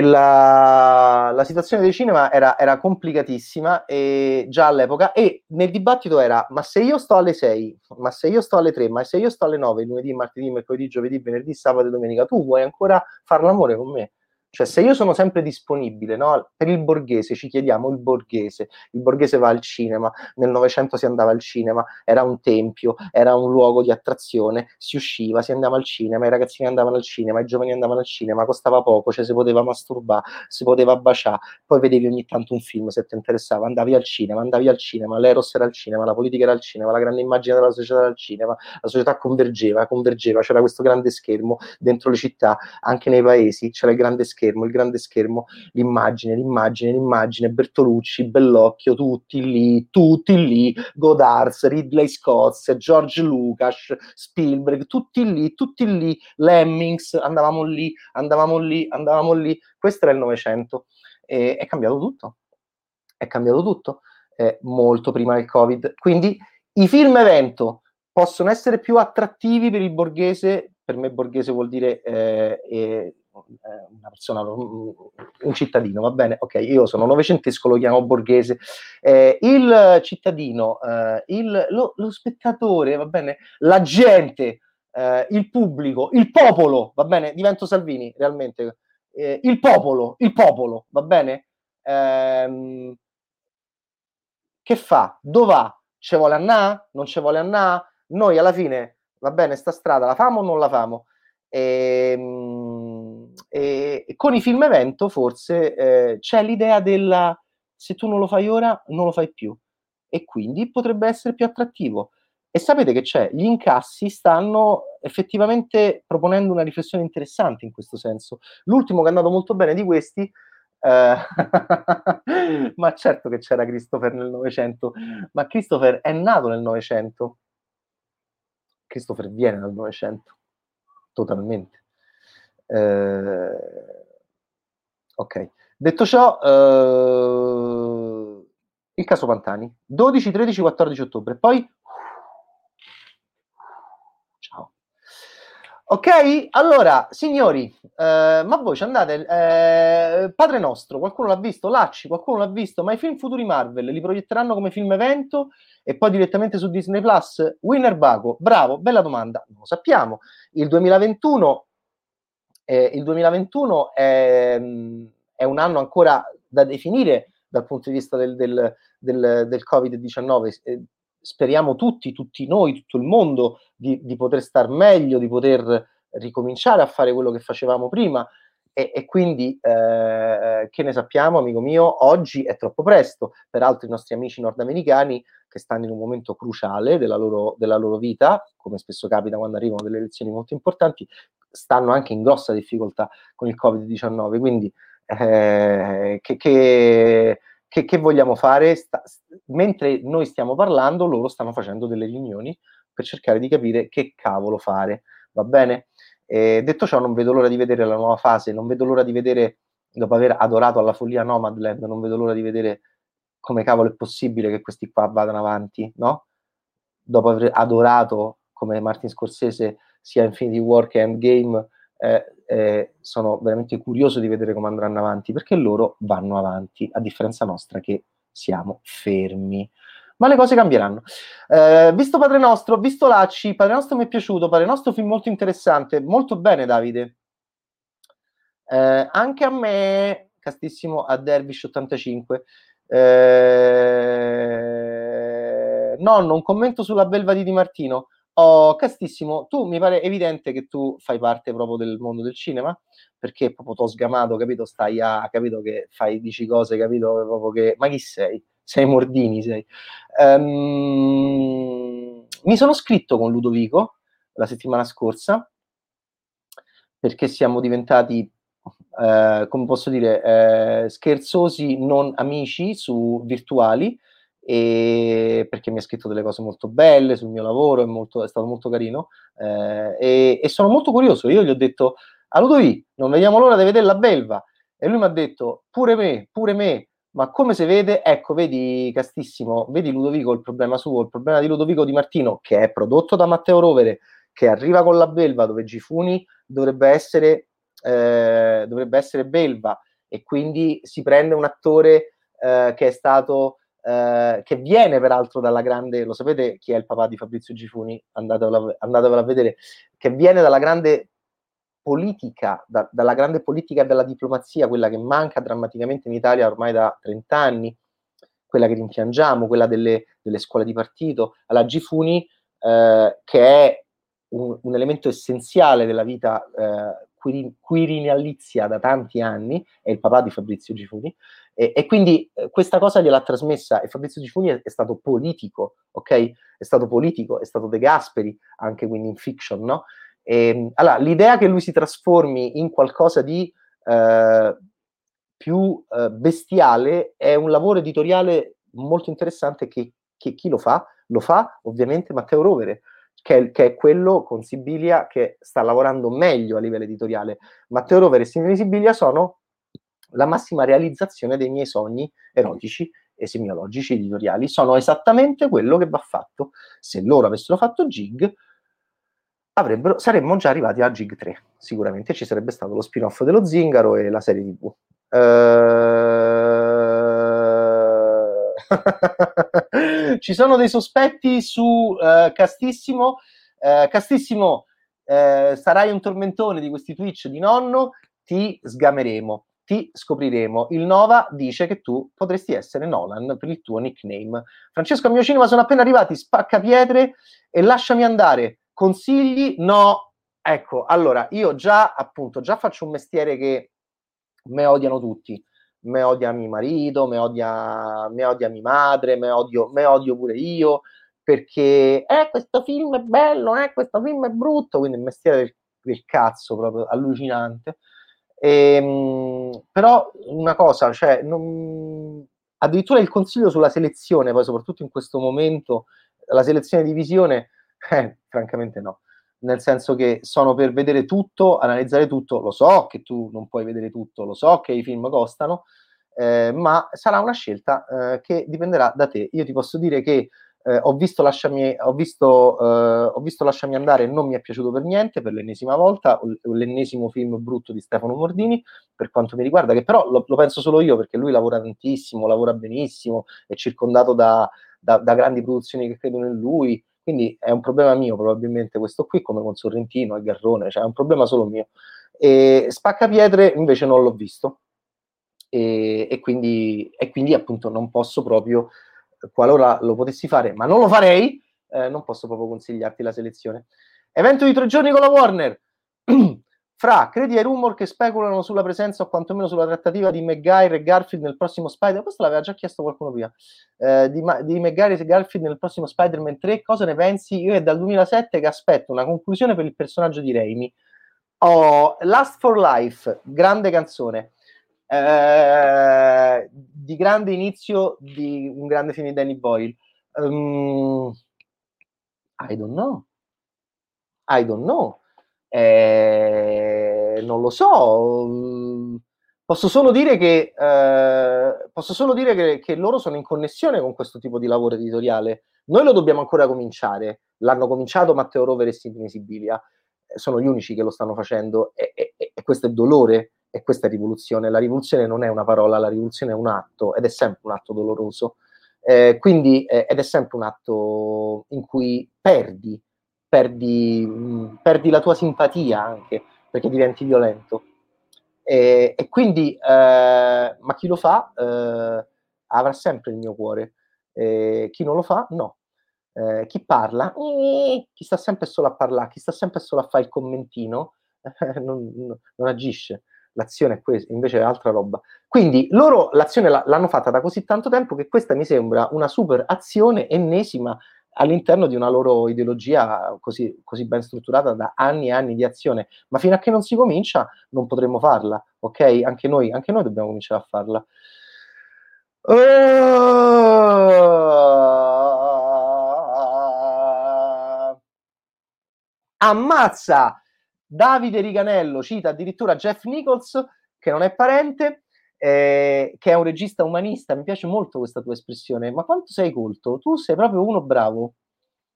la, la, situazione del cinema era, era, complicatissima e, già all'epoca e nel dibattito era ma se io sto alle 6, ma se io sto alle 3, ma se io sto alle 9, lunedì, martedì, mercoledì, giovedì, venerdì, sabato e domenica, tu vuoi ancora far l'amore con me? Cioè, se io sono sempre disponibile, no? Per il borghese ci chiediamo il borghese, il borghese va al cinema, nel Novecento si andava al cinema, era un tempio, era un luogo di attrazione, si usciva, si andava al cinema, i ragazzini andavano al cinema, i giovani andavano al cinema, costava poco, cioè si poteva masturbare, si poteva baciare, poi vedevi ogni tanto un film se ti interessava, andavi al cinema, andavi al cinema, l'eros era al cinema, la politica era al cinema, la grande immagine della società era al cinema, la società convergeva, convergeva, c'era questo grande schermo dentro le città, anche nei paesi, c'era il grande schermo schermo, il grande schermo, l'immagine, l'immagine, l'immagine, Bertolucci, Bellocchio, tutti lì, tutti lì, Godards, Ridley Scott, George Lucas, Spielberg, tutti lì, tutti lì, Lemmings, andavamo lì, andavamo lì, andavamo lì. Questo era il Novecento e è cambiato tutto. È cambiato tutto eh, molto prima del Covid. Quindi i film evento possono essere più attrattivi per il borghese, per me borghese vuol dire eh, eh, una persona, un cittadino, va bene? Ok, io sono novecentesco, lo chiamo borghese. Eh, il cittadino, eh, il, lo, lo, spettatore, va bene? La gente, eh, il pubblico, il popolo, va bene? Divento Salvini, realmente. Eh, il popolo, il popolo, va bene? Ehm, che fa? Dove va? Ci vuole andare? Non ci vuole andare? Noi alla fine, va bene, sta strada la famo o non la famo? Ehm, e, con i film evento forse eh, c'è l'idea della se tu non lo fai ora, non lo fai più. E quindi potrebbe essere più attrattivo. E sapete che c'è? Gli incassi stanno effettivamente proponendo una riflessione interessante in questo senso. L'ultimo che è andato molto bene di questi, eh, ma certo che c'era Christopher nel Novecento, ma Christopher è nato nel Novecento. Christopher viene dal Novecento, totalmente. Eh, ok, detto ciò, eh, il caso Pantani, 12, 13, 14 ottobre, poi ciao. Ok, allora, signori, eh, ma voi ci andate, eh, Padre Nostro, qualcuno l'ha visto? Lacci, qualcuno l'ha visto? Ma i film futuri Marvel li proietteranno come film evento e poi direttamente su Disney Plus? Winner Bago, bravo, bella domanda, non lo sappiamo. Il 2021 eh, il 2021 è, è, un anno ancora da definire dal punto di vista del, del, del, del Covid-19. Eh, speriamo tutti, tutti noi, tutto il mondo, di, di poter star meglio, di poter ricominciare a fare quello che facevamo prima. E, e quindi, eh, che ne sappiamo, amico mio, oggi è troppo presto. Peraltro i nostri amici nordamericani, che stanno in un momento cruciale della loro, della loro vita, come spesso capita quando arrivano delle elezioni molto importanti, stanno anche in grossa difficoltà con il Covid-19. Quindi, eh, che, che, che, che, vogliamo fare? Sta, mentre noi stiamo parlando, loro stanno facendo delle riunioni per cercare di capire che cavolo fare. Va bene? E detto ciò, non vedo l'ora di vedere la nuova fase, non vedo l'ora di vedere, dopo aver adorato alla follia Nomadland, non vedo l'ora di vedere come cavolo è possibile che questi qua vadano avanti, no? Dopo aver adorato, come Martin Scorsese, sia Infinity War che Endgame, eh, eh, sono veramente curioso di vedere come andranno avanti, perché loro vanno avanti, a differenza nostra che siamo fermi ma le cose cambieranno. Eh, visto Padre Nostro, visto Lacci, Padre Nostro mi è piaciuto, Padre Nostro film molto interessante, molto bene Davide. Eh, anche a me, castissimo a Dervish 85. Eh, nonno, un commento sulla belva di Di Martino. Oh, castissimo, tu mi pare evidente che tu fai parte proprio del mondo del cinema, perché proprio t'ho sgamato, capito? Stai a, capito che fai, dici cose, capito? Proprio che, ma chi sei? sei Mordini, sei. Um, mi sono scritto con Ludovico la settimana scorsa perché siamo diventati, eh, come posso dire, eh, scherzosi non amici su virtuali e perché mi ha scritto delle cose molto belle sul mio lavoro, è, molto, è stato molto carino eh, e, e, sono molto curioso. Io gli ho detto a Ludovico, non vediamo l'ora di vedere la belva e lui mi ha detto pure me, pure me, ma come si vede, ecco, vedi Castissimo, vedi Ludovico il problema suo, il problema di Ludovico Di Martino, che è prodotto da Matteo Rovere, che arriva con la Belva, dove Gifuni dovrebbe essere, eh, dovrebbe essere Belva, e quindi si prende un attore eh, che è stato, eh, che viene peraltro dalla grande, lo sapete chi è il papà di Fabrizio Gifuni? Andatevelo, andatevelo a vedere, che viene dalla grande politica, da, dalla grande politica della diplomazia, quella che manca drammaticamente in Italia ormai da 30 anni, quella che rimpiangiamo, quella delle, delle scuole di partito, alla Gifuni, eh, che è un, un, elemento essenziale della vita eh, quirinalizia da tanti anni, è il papà di Fabrizio Gifuni, e, e quindi eh, questa cosa gliel'ha trasmessa, e Fabrizio Gifuni è, è, stato politico, ok? È stato politico, è stato De Gasperi, anche quindi in fiction, no? E, ehm, allora, l'idea che lui si trasformi in qualcosa di eh, più eh, bestiale è un lavoro editoriale molto interessante che, che, chi lo fa? Lo fa ovviamente Matteo Rovere, che è, che è, quello con Sibilia che sta lavorando meglio a livello editoriale. Matteo Rovere e Signori Sibilia sono la massima realizzazione dei miei sogni erotici e semiologici editoriali. Sono esattamente quello che va fatto. Se loro avessero fatto Gig, saremmo già arrivati a Gig 3. Sicuramente ci sarebbe stato lo spin-off dello Zingaro e la serie TV. Uh... ci sono dei sospetti su uh, Castissimo. Uh, Castissimo, sarai un tormentone di questi Twitch di nonno, ti sgameremo, ti scopriremo. Il Nova dice che tu potresti essere Nolan per il tuo nickname. Francesco, al mio cinema sono appena arrivati, spacca pietre e lasciami andare Consigli? No. Ecco, allora, io già, appunto, già faccio un mestiere che me odiano tutti. Me odia mio marito, me odia, me odia mia madre, me odio, me odio pure io, perché, eh, questo film è bello, eh, questo film è brutto, quindi il mestiere del, del cazzo, proprio allucinante. E, ehm, però una cosa, cioè, non, addirittura il consiglio sulla selezione, poi soprattutto in questo momento, la selezione di visione eh, francamente no. Nel senso che sono per vedere tutto, analizzare tutto. Lo so che tu non puoi vedere tutto, lo so che i film costano, eh, ma sarà una scelta eh, che dipenderà da te. Io ti posso dire che eh, ho, visto lasciami, ho, visto, eh, ho visto Lasciami andare non mi è piaciuto per niente, per l'ennesima volta, l'ennesimo film brutto di Stefano Mordini, per quanto mi riguarda, che però lo, lo penso solo io perché lui lavora tantissimo, lavora benissimo, è circondato da, da, da grandi produzioni che credono in lui, quindi è un problema mio probabilmente questo qui, come con Sorrentino e Garrone, cioè è un problema solo mio. E Spaccapietre invece non l'ho visto e, e, quindi, e quindi appunto non posso proprio, qualora lo potessi fare, ma non lo farei, eh, non posso proprio consigliarti la selezione. Evento di tre giorni con la Warner. Fra, credi ai rumor che speculano sulla presenza o quantomeno sulla trattativa di McGuire e Garfield nel prossimo Spider-Man? Questo l'aveva già chiesto qualcuno prima. Eh, di, di McGuire e Garfield nel prossimo Spider-Man 3, cosa ne pensi? Io è dal 2007 che aspetto una conclusione per il personaggio di Raimi. Oh, Last for Life, grande canzone. Eh, di grande inizio di un grande film di Danny Boyle. Um, I don't know. I don't know. Eh, non lo so. Posso solo dire che, eh, posso solo dire che, che loro sono in connessione con questo tipo di lavoro editoriale. Noi lo dobbiamo ancora cominciare. L'hanno cominciato Matteo Rover e Sidney Sibilia. Sono gli unici che lo stanno facendo e, e, e questo è dolore e questa è rivoluzione. La rivoluzione non è una parola, la rivoluzione è un atto ed è sempre un atto doloroso. Eh, quindi, eh, ed è sempre un atto in cui perdi perdi, perdi la tua simpatia anche perché diventi violento. E, e quindi, eh, ma chi lo fa eh, avrà sempre il mio cuore, eh, chi non lo fa, no. Eh, chi parla, chi sta sempre solo a parlare, chi sta sempre solo a fare il commentino, non, non, agisce. L'azione è questa, invece è altra roba. Quindi loro l'azione l'hanno fatta da così tanto tempo che questa mi sembra una super azione ennesima all'interno di una loro ideologia così, così, ben strutturata da anni e anni di azione, ma fino a che non si comincia non potremo farla, ok? Anche noi, anche noi dobbiamo cominciare a farla. Uh, ammazza! Davide Riganello cita addirittura Jeff Nichols, che non è parente, eh, che è un regista umanista, mi piace molto questa tua espressione, ma quanto sei colto? Tu sei proprio uno bravo,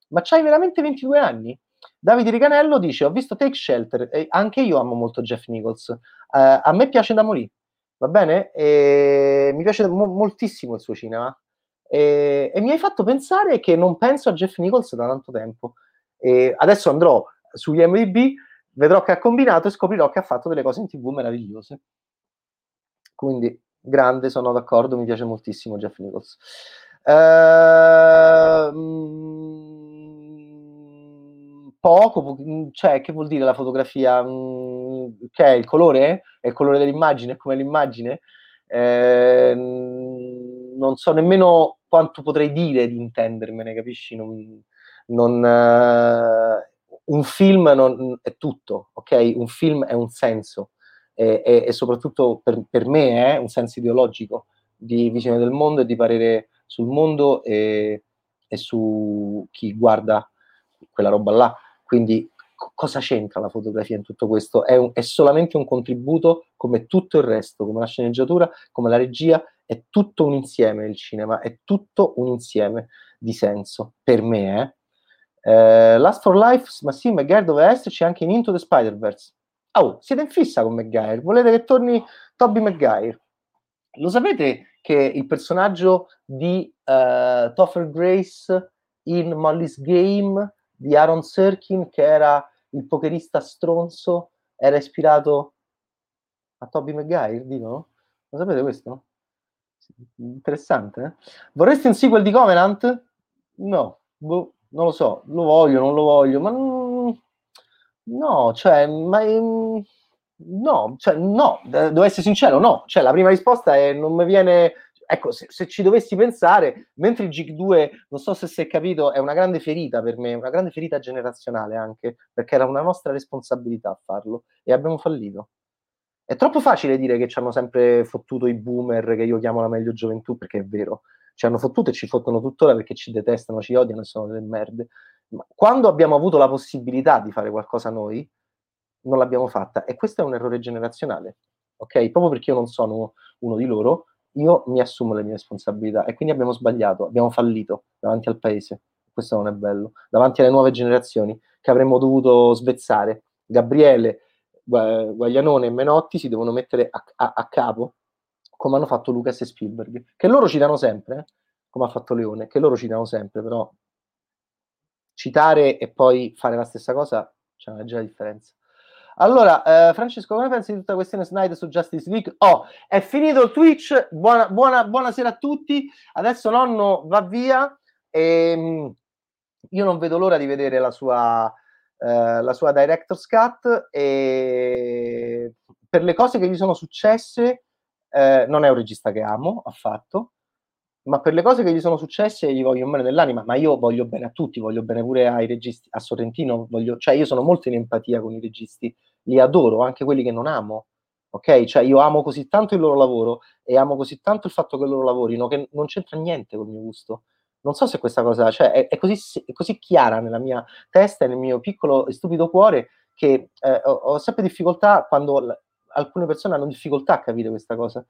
ma c'hai veramente 22 anni? Davide Riganello dice, ho visto Take Shelter, e anche io amo molto Jeff Nichols, uh, a me piace da morire, va bene? E mi piace mo- moltissimo il suo cinema. E, e, mi hai fatto pensare che non penso a Jeff Nichols da tanto tempo. E adesso andrò sugli MDB, vedrò che ha combinato e scoprirò che ha fatto delle cose in tv meravigliose. Quindi grande, sono d'accordo, mi piace moltissimo Jeff Nichols. Ehm, poco, cioè, che vuol dire la fotografia? che è il colore? È il colore dell'immagine? Come l'immagine? Ehm, non so nemmeno quanto potrei dire di intendermene, capisci? Non, non, uh, un film non, è tutto, ok? Un film è un senso e, e, e soprattutto per, per me è un senso ideologico di visione del mondo e di parere sul mondo e, e su chi guarda quella roba là. Quindi co- cosa c'entra la fotografia in tutto questo? È, un, è, solamente un contributo come tutto il resto, come la sceneggiatura, come la regia, è tutto un insieme il cinema, è tutto un insieme di senso, per me. Eh. Eh, Last for Life, ma sì, magari doveva esserci anche in Into the Spider-Verse. Oh, siete in fissa con McGuire? Volete che torni Toby McGuire? Lo sapete che il personaggio di uh, Topher Grace in Molly's Game di Aaron Serkin, che era il pokerista stronzo, era ispirato a Toby McGuire, dicono? Lo sapete questo? Interessante, eh? Vorresti un sequel di Covenant? No, boh, non lo so, lo voglio, non lo voglio, ma No, cioè, ma ehm, no, cioè, no, devo essere sincero, no. Cioè, la prima risposta è non mi viene. Ecco, se, se ci dovessi pensare, mentre il GIG 2, non so se si è capito, è una grande ferita per me, una grande ferita generazionale anche, perché era una nostra responsabilità farlo e abbiamo fallito. È troppo facile dire che ci hanno sempre fottuto i boomer, che io chiamo la meglio gioventù, perché è vero. Ci hanno fottuto e ci fottono tuttora perché ci detestano, ci odiano e sono delle merde quando abbiamo avuto la possibilità di fare qualcosa noi, non l'abbiamo fatta e questo è un errore generazionale, ok? Proprio perché io non sono uno di loro, io mi assumo le mie responsabilità e quindi abbiamo sbagliato, abbiamo fallito davanti al paese. Questo non è bello, davanti alle nuove generazioni che avremmo dovuto svezzare. Gabriele, Guaglianone e Menotti si devono mettere a, a, a capo come hanno fatto Lucas e Spielberg, che loro ci danno sempre, eh? come ha fatto Leone, che loro ci danno sempre, però citare e poi fare la stessa cosa c'è una già differenza. Allora, eh, Francesco, come pensi di tutta la questione Snyder su Justice League? Oh, è finito il Twitch, buona, buona, buonasera a tutti, adesso nonno va via e ehm, io non vedo l'ora di vedere la sua, eh, la sua Director's Cut e per le cose che gli sono successe eh, non è un regista che amo affatto, ma per le cose che gli sono successe gli voglio bene nell'anima, ma io voglio bene a tutti, voglio bene pure ai registi, a Sorrentino, voglio, cioè io sono molto in empatia con i registi, li adoro, anche quelli che non amo, ok? Cioè io amo così tanto il loro lavoro e amo così tanto il fatto che loro lavorino che non c'entra niente col mio gusto. Non so se questa cosa, cioè è, è, così, è così, chiara nella mia testa e nel mio piccolo e stupido cuore che eh, ho, ho sempre difficoltà quando l- alcune persone hanno difficoltà a capire questa cosa.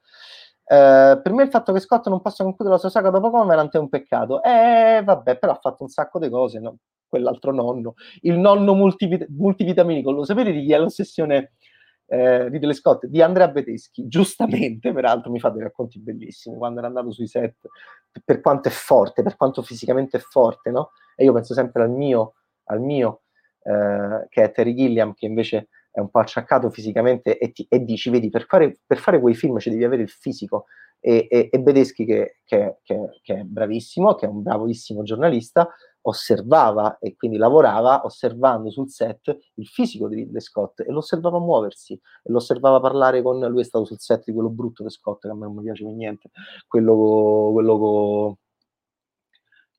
Eh, per me il fatto che Scott non possa concludere la sua saga dopo Covenant è un peccato. Eh, vabbè, però ha fatto un sacco di cose, no? quell'altro nonno, il nonno multivit- multivitaminico. Lo sapete di chi è l'ossessione eh, di Dele Scott? Di Andrea Beteschi, giustamente, peraltro mi fa dei racconti bellissimi quando era andato sui set, per quanto è forte, per quanto fisicamente è forte, no? E io penso sempre al mio, al mio eh, che è Terry Gilliam, che invece è un po' acciaccato fisicamente e, ti, e dici, vedi, per fare, per fare, quei film ci devi avere il fisico. E, e, e Bedeschi, che, che, che, che, è bravissimo, che è un bravissimo giornalista, osservava e quindi lavorava osservando sul set il fisico di Ridley Scott e lo osservava muoversi e lo osservava parlare con lui è stato sul set di quello brutto di Scott che a me non mi piace per niente quello, quello,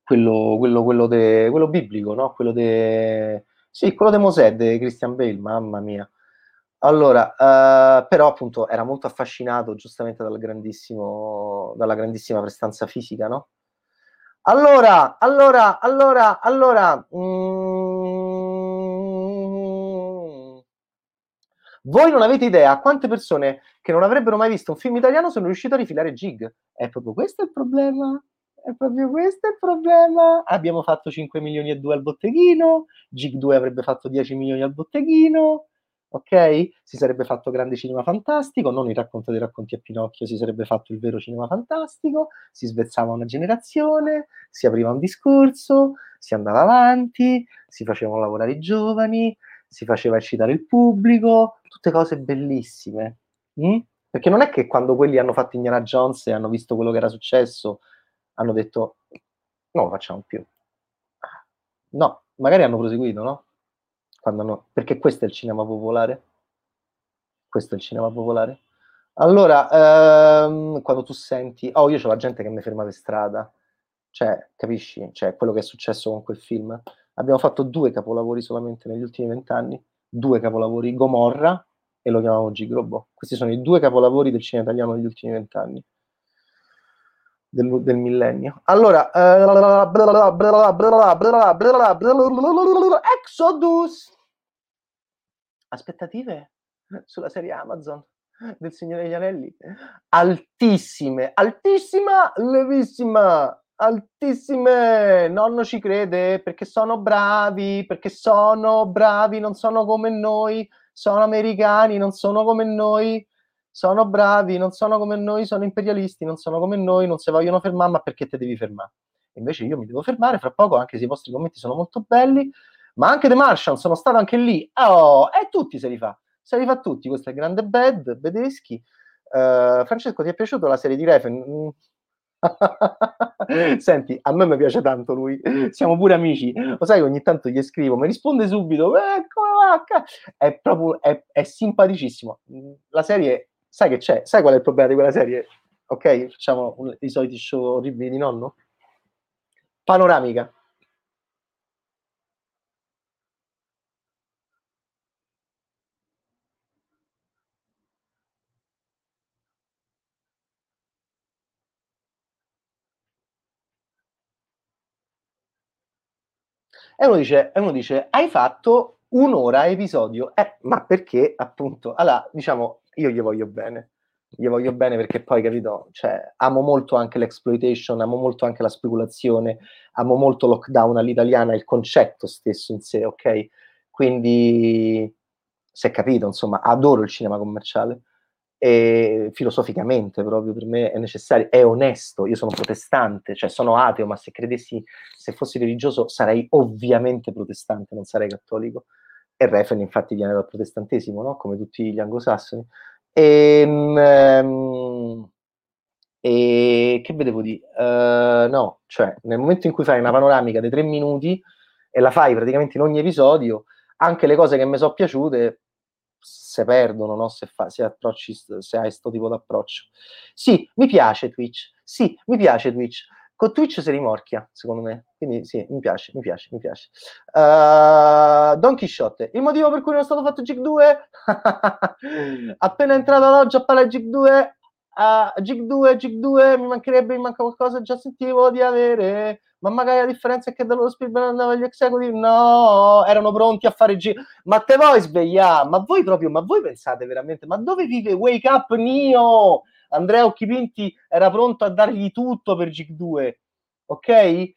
quello, quello, quello, de, quello biblico no? quello de, sì, quello di Mosè, di Christian Bale, mamma mia. Allora, uh, però appunto era molto affascinato giustamente dal dalla grandissima prestanza fisica, no? Allora, allora, allora, allora... Mm, voi non avete idea quante persone che non avrebbero mai visto un film italiano sono riuscite a rifilare Gig. È proprio questo il problema? È proprio questo il problema. Abbiamo fatto 5 milioni e 2 al botteghino, Gig 2 avrebbe fatto 10 milioni al botteghino, ok? Si sarebbe fatto grande cinema fantastico, non il racconto dei racconti a Pinocchio, si sarebbe fatto il vero cinema fantastico, si svezzava una generazione, si apriva un discorso, si andava avanti, si facevano lavorare i giovani, si faceva eccitare il pubblico, tutte cose bellissime. Mm? Perché non è che quando quelli hanno fatto Indiana Jones e hanno visto quello che era successo, hanno detto non lo facciamo più. No, magari hanno proseguito, no? Hanno, perché questo è il cinema popolare. Questo è il cinema popolare. Allora, ehm, quando tu senti, oh, io ho la gente che mi ferma per strada, cioè, capisci? Cioè, quello che è successo con quel film. Abbiamo fatto due capolavori solamente negli ultimi vent'anni, due capolavori, Gomorra e lo chiamavamo Gigrobo. Questi sono i due capolavori del cinema italiano negli ultimi vent'anni del, del millennio. Allora, Exodus. Aspettative sulla serie Amazon del Signore degli Anelli altissime, altissima, levissima, altissime. Nonno ci crede perché sono bravi, perché sono bravi, non sono come noi, sono americani, non sono come noi sono bravi, non sono come noi, sono imperialisti, non sono come noi, non si vogliono fermare, ma perché te devi fermare? Invece io mi devo fermare fra poco, anche se i vostri commenti sono molto belli, ma anche The Martian, sono stato anche lì, oh, e tutti se li fa, se li fa tutti, questo è il grande Bad, Bedeschi. Uh, Francesco, ti è piaciuto la serie di Refen? Senti, a me mi piace tanto lui, siamo pure amici. Lo sai, ogni tanto gli scrivo, mi risponde subito, eh, come va? È proprio, è, è simpaticissimo. La serie sai che c'è? Sai qual è il problema di quella serie? Ok, facciamo un, i soliti show orribili di nonno? Panoramica. E uno dice, e uno dice hai fatto un'ora episodio. Eh, ma perché appunto? Allora, diciamo, io gli voglio bene. Gli voglio bene perché poi, capito, cioè, amo molto anche l'exploitation, amo molto anche la speculazione, amo molto lockdown all'italiana, il concetto stesso in sé, ok? Quindi, si è capito, insomma, adoro il cinema commerciale e filosoficamente proprio per me è necessario, è onesto, io sono protestante, cioè sono ateo, ma se credessi, se fossi religioso sarei ovviamente protestante, non sarei cattolico E Refen infatti viene dal protestantesimo, no? come tutti gli anglosassoni. E, um, e che vedevo di? Uh, no, cioè nel momento in cui fai una panoramica dei tre minuti e la fai praticamente in ogni episodio, anche le cose che mi sono piaciute si perdono, no? se, fa, se, se hai questo tipo di approccio. Sì, mi piace Twitch, sì, mi piace Twitch. Con Twitch si rimorchia, secondo me. Quindi sì, mi piace, mi piace, mi piace. Uh, Don Chisciotte, il motivo per cui non è stato fatto Gig 2? Appena entrato all'oggi a parlare Gig 2, uh, Gig 2, Gig 2, mi mancherebbe, mi manca qualcosa, già sentivo di avere ma magari la differenza è che dallo Spielberg andava agli executive, no, erano pronti a fare giro. Ma te vuoi svegliare? Ma voi proprio, ma voi pensate veramente, ma dove vive Wake Up Nio? Andrea Occhipinti era pronto a dargli tutto per Gig 2, ok?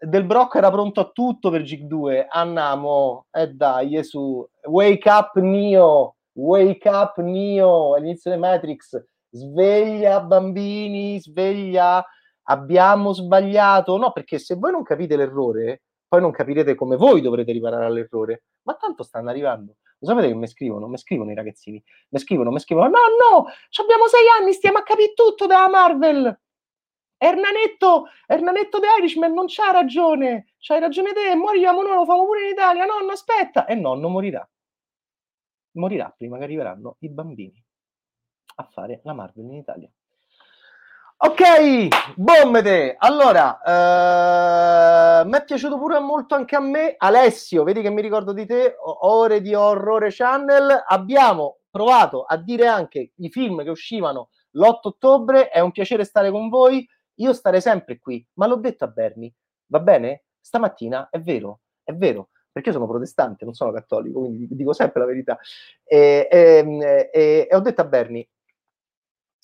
Del Brocco era pronto a tutto per Gig 2. Andiamo, e eh dai, Gesù. Wake up Nio, wake up Nio, all'inizio di Matrix. Sveglia bambini, sveglia abbiamo sbagliato, no, perché se voi non capite l'errore, poi non capirete come voi dovrete riparare all'errore. Ma tanto stanno arrivando. Lo sapete che mi scrivono? Mi scrivono i ragazzini. Mi scrivono, mi scrivono, no, no, abbiamo sei anni, stiamo a capire tutto dalla Marvel. Ernanetto, Ernanetto The Irishman non c'ha ragione. C'hai ragione te, moriamo noi, lo famo pure in Italia. Nonno, aspetta. E nonno morirà. Morirà prima che arriveranno i bambini a fare la Marvel in Italia. Ok, bombete. Allora, eh, mi è piaciuto pure molto anche a me. Alessio, vedi che mi ricordo di te, ore di Horror Channel. Abbiamo provato a dire anche i film che uscivano l'8 ottobre. È un piacere stare con voi. Io starei sempre qui, ma l'ho detto a Berni. Va bene? Stamattina è vero, è vero, perché io sono protestante, non sono cattolico, quindi dico sempre la verità. E, e, e, e ho detto a Berni,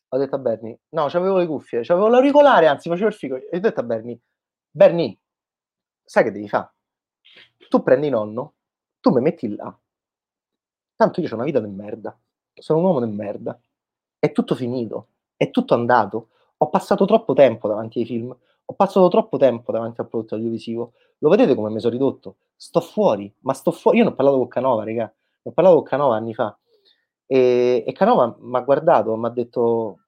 ho detto a Bernie, no, avevo le cuffie, avevo l'auricolare, anzi facevo il figo. E ho detto a Bernie, Bernie, sai che devi fare? Tu prendi nonno, tu mi metti là. Tanto io ho una vita di merda, sono un uomo di merda. È tutto finito, è tutto andato. Ho passato troppo tempo davanti ai film, ho passato troppo tempo davanti al prodotto audiovisivo. Lo vedete come mi sono ridotto? Sto fuori, ma sto fuori. Io non ho parlato con Canova, raga. Ne ho parlato con Canova anni fa. E, e Canova mi ha guardato, mi ha detto,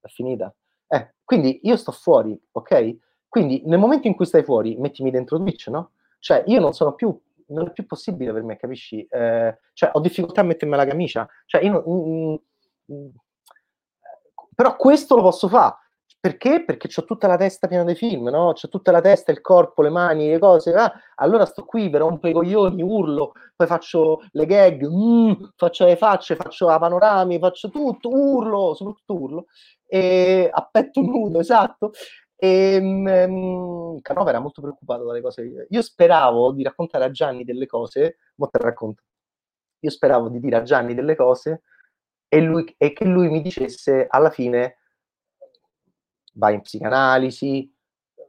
è finita. Eh, quindi io sto fuori, ok? Quindi nel momento in cui stai fuori, mettimi dentro Twitch, no? Cioè io non sono più, non è più possibile per me, capisci? Eh, cioè ho difficoltà a mettermi la camicia. Cioè io mm, mm, mm però questo lo posso fare. Perché? Perché ho tutta la testa piena dei film, no? C'ho tutta la testa, il corpo, le mani, le cose. Ah, allora sto qui, per rompo i coglioni, urlo, poi faccio le gag, mm, faccio le facce, faccio la panorami, faccio tutto, urlo, soprattutto urlo, e a petto nudo, esatto. E um, Canova era molto preoccupato dalle cose. Io speravo di raccontare a Gianni delle cose, mo te racconto. Io speravo di dire a Gianni delle cose e, lui, e che lui mi dicesse alla fine vai in psicanalisi,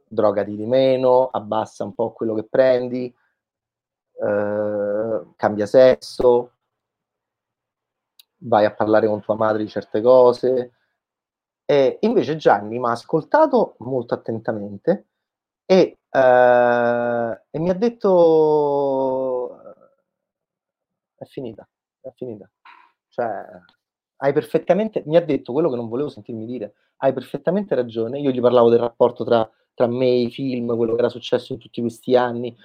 drogati di meno, abbassa un po' quello che prendi, eh, cambia sesso, vai a parlare con tua madre di certe cose. E invece Gianni mi ha ascoltato molto attentamente e, eh, e mi ha detto è finita, è finita. Cioè, hai perfettamente, mi ha detto quello che non volevo sentirmi dire hai perfettamente ragione. Io gli parlavo del rapporto tra, tra me e i film, quello che era successo in tutti questi anni,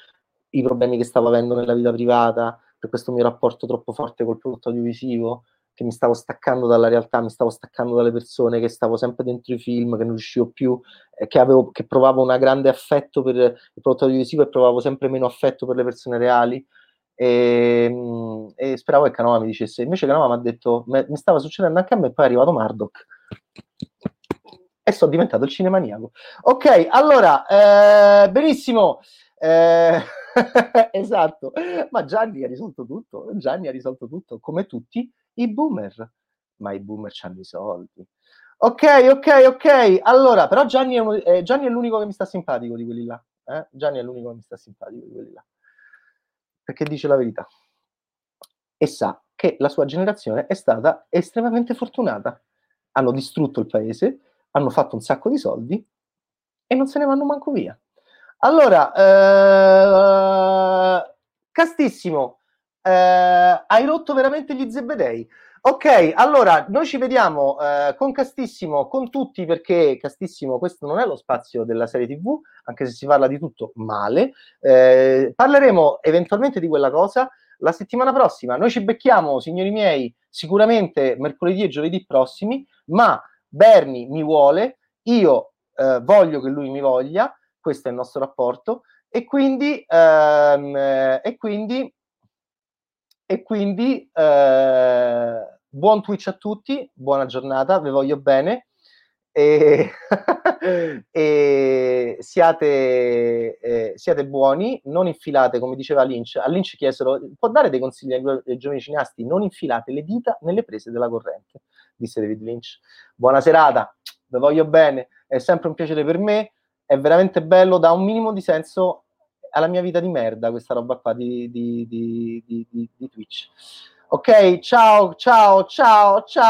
i problemi che stavo avendo nella vita privata, per questo mio rapporto troppo forte col prodotto audiovisivo, che mi stavo staccando dalla realtà, mi stavo staccando dalle persone, che stavo sempre dentro i film, che non riuscivo più, eh, che, avevo, che provavo un grande affetto per il prodotto audiovisivo e provavo sempre meno affetto per le persone reali. E, ehm, e speravo che Canova mi dicesse, invece Canova mi ha detto, mi stava succedendo anche a me, poi è arrivato Marduk e sono diventato il cinemaniaco. Ok, allora, eh, benissimo. Eh, esatto, ma Gianni ha risolto tutto. Gianni ha risolto tutto, come tutti i boomer. Ma i boomer hanno i soldi. Ok, ok, ok. Allora, però Gianni è, eh, Gianni è l'unico che mi sta simpatico di quelli là. Eh? Gianni è l'unico che mi sta simpatico di quelli là. Perché dice la verità. E sa che la sua generazione è stata estremamente fortunata. Hanno distrutto il paese, hanno fatto un sacco di soldi e non se ne vanno manco via. Allora, eh, castissimo, eh, hai rotto veramente gli zebedei. Ok, allora noi ci vediamo eh, con Castissimo, con tutti, perché Castissimo questo non è lo spazio della serie TV, anche se si parla di tutto male. Eh, parleremo eventualmente di quella cosa la settimana prossima. Noi ci becchiamo, signori miei, sicuramente mercoledì e giovedì prossimi, ma Bernie mi vuole, io eh, voglio che lui mi voglia, questo è il nostro rapporto, e quindi, ehm, e quindi e quindi eh, buon Twitch a tutti, buona giornata, vi voglio bene e, e siate, eh, siate, buoni, non infilate, come diceva Lynch, a Lynch chiesero, può dare dei consigli ai, ai giovani cineasti, non infilate le dita nelle prese della corrente, disse David Lynch. Buona serata, vi voglio bene, è sempre un piacere per me, è veramente bello, dà un minimo di senso alla mia vita di merda questa roba qua di, di, di, di Twitch. Ok, ciao, ciao, ciao, ciao.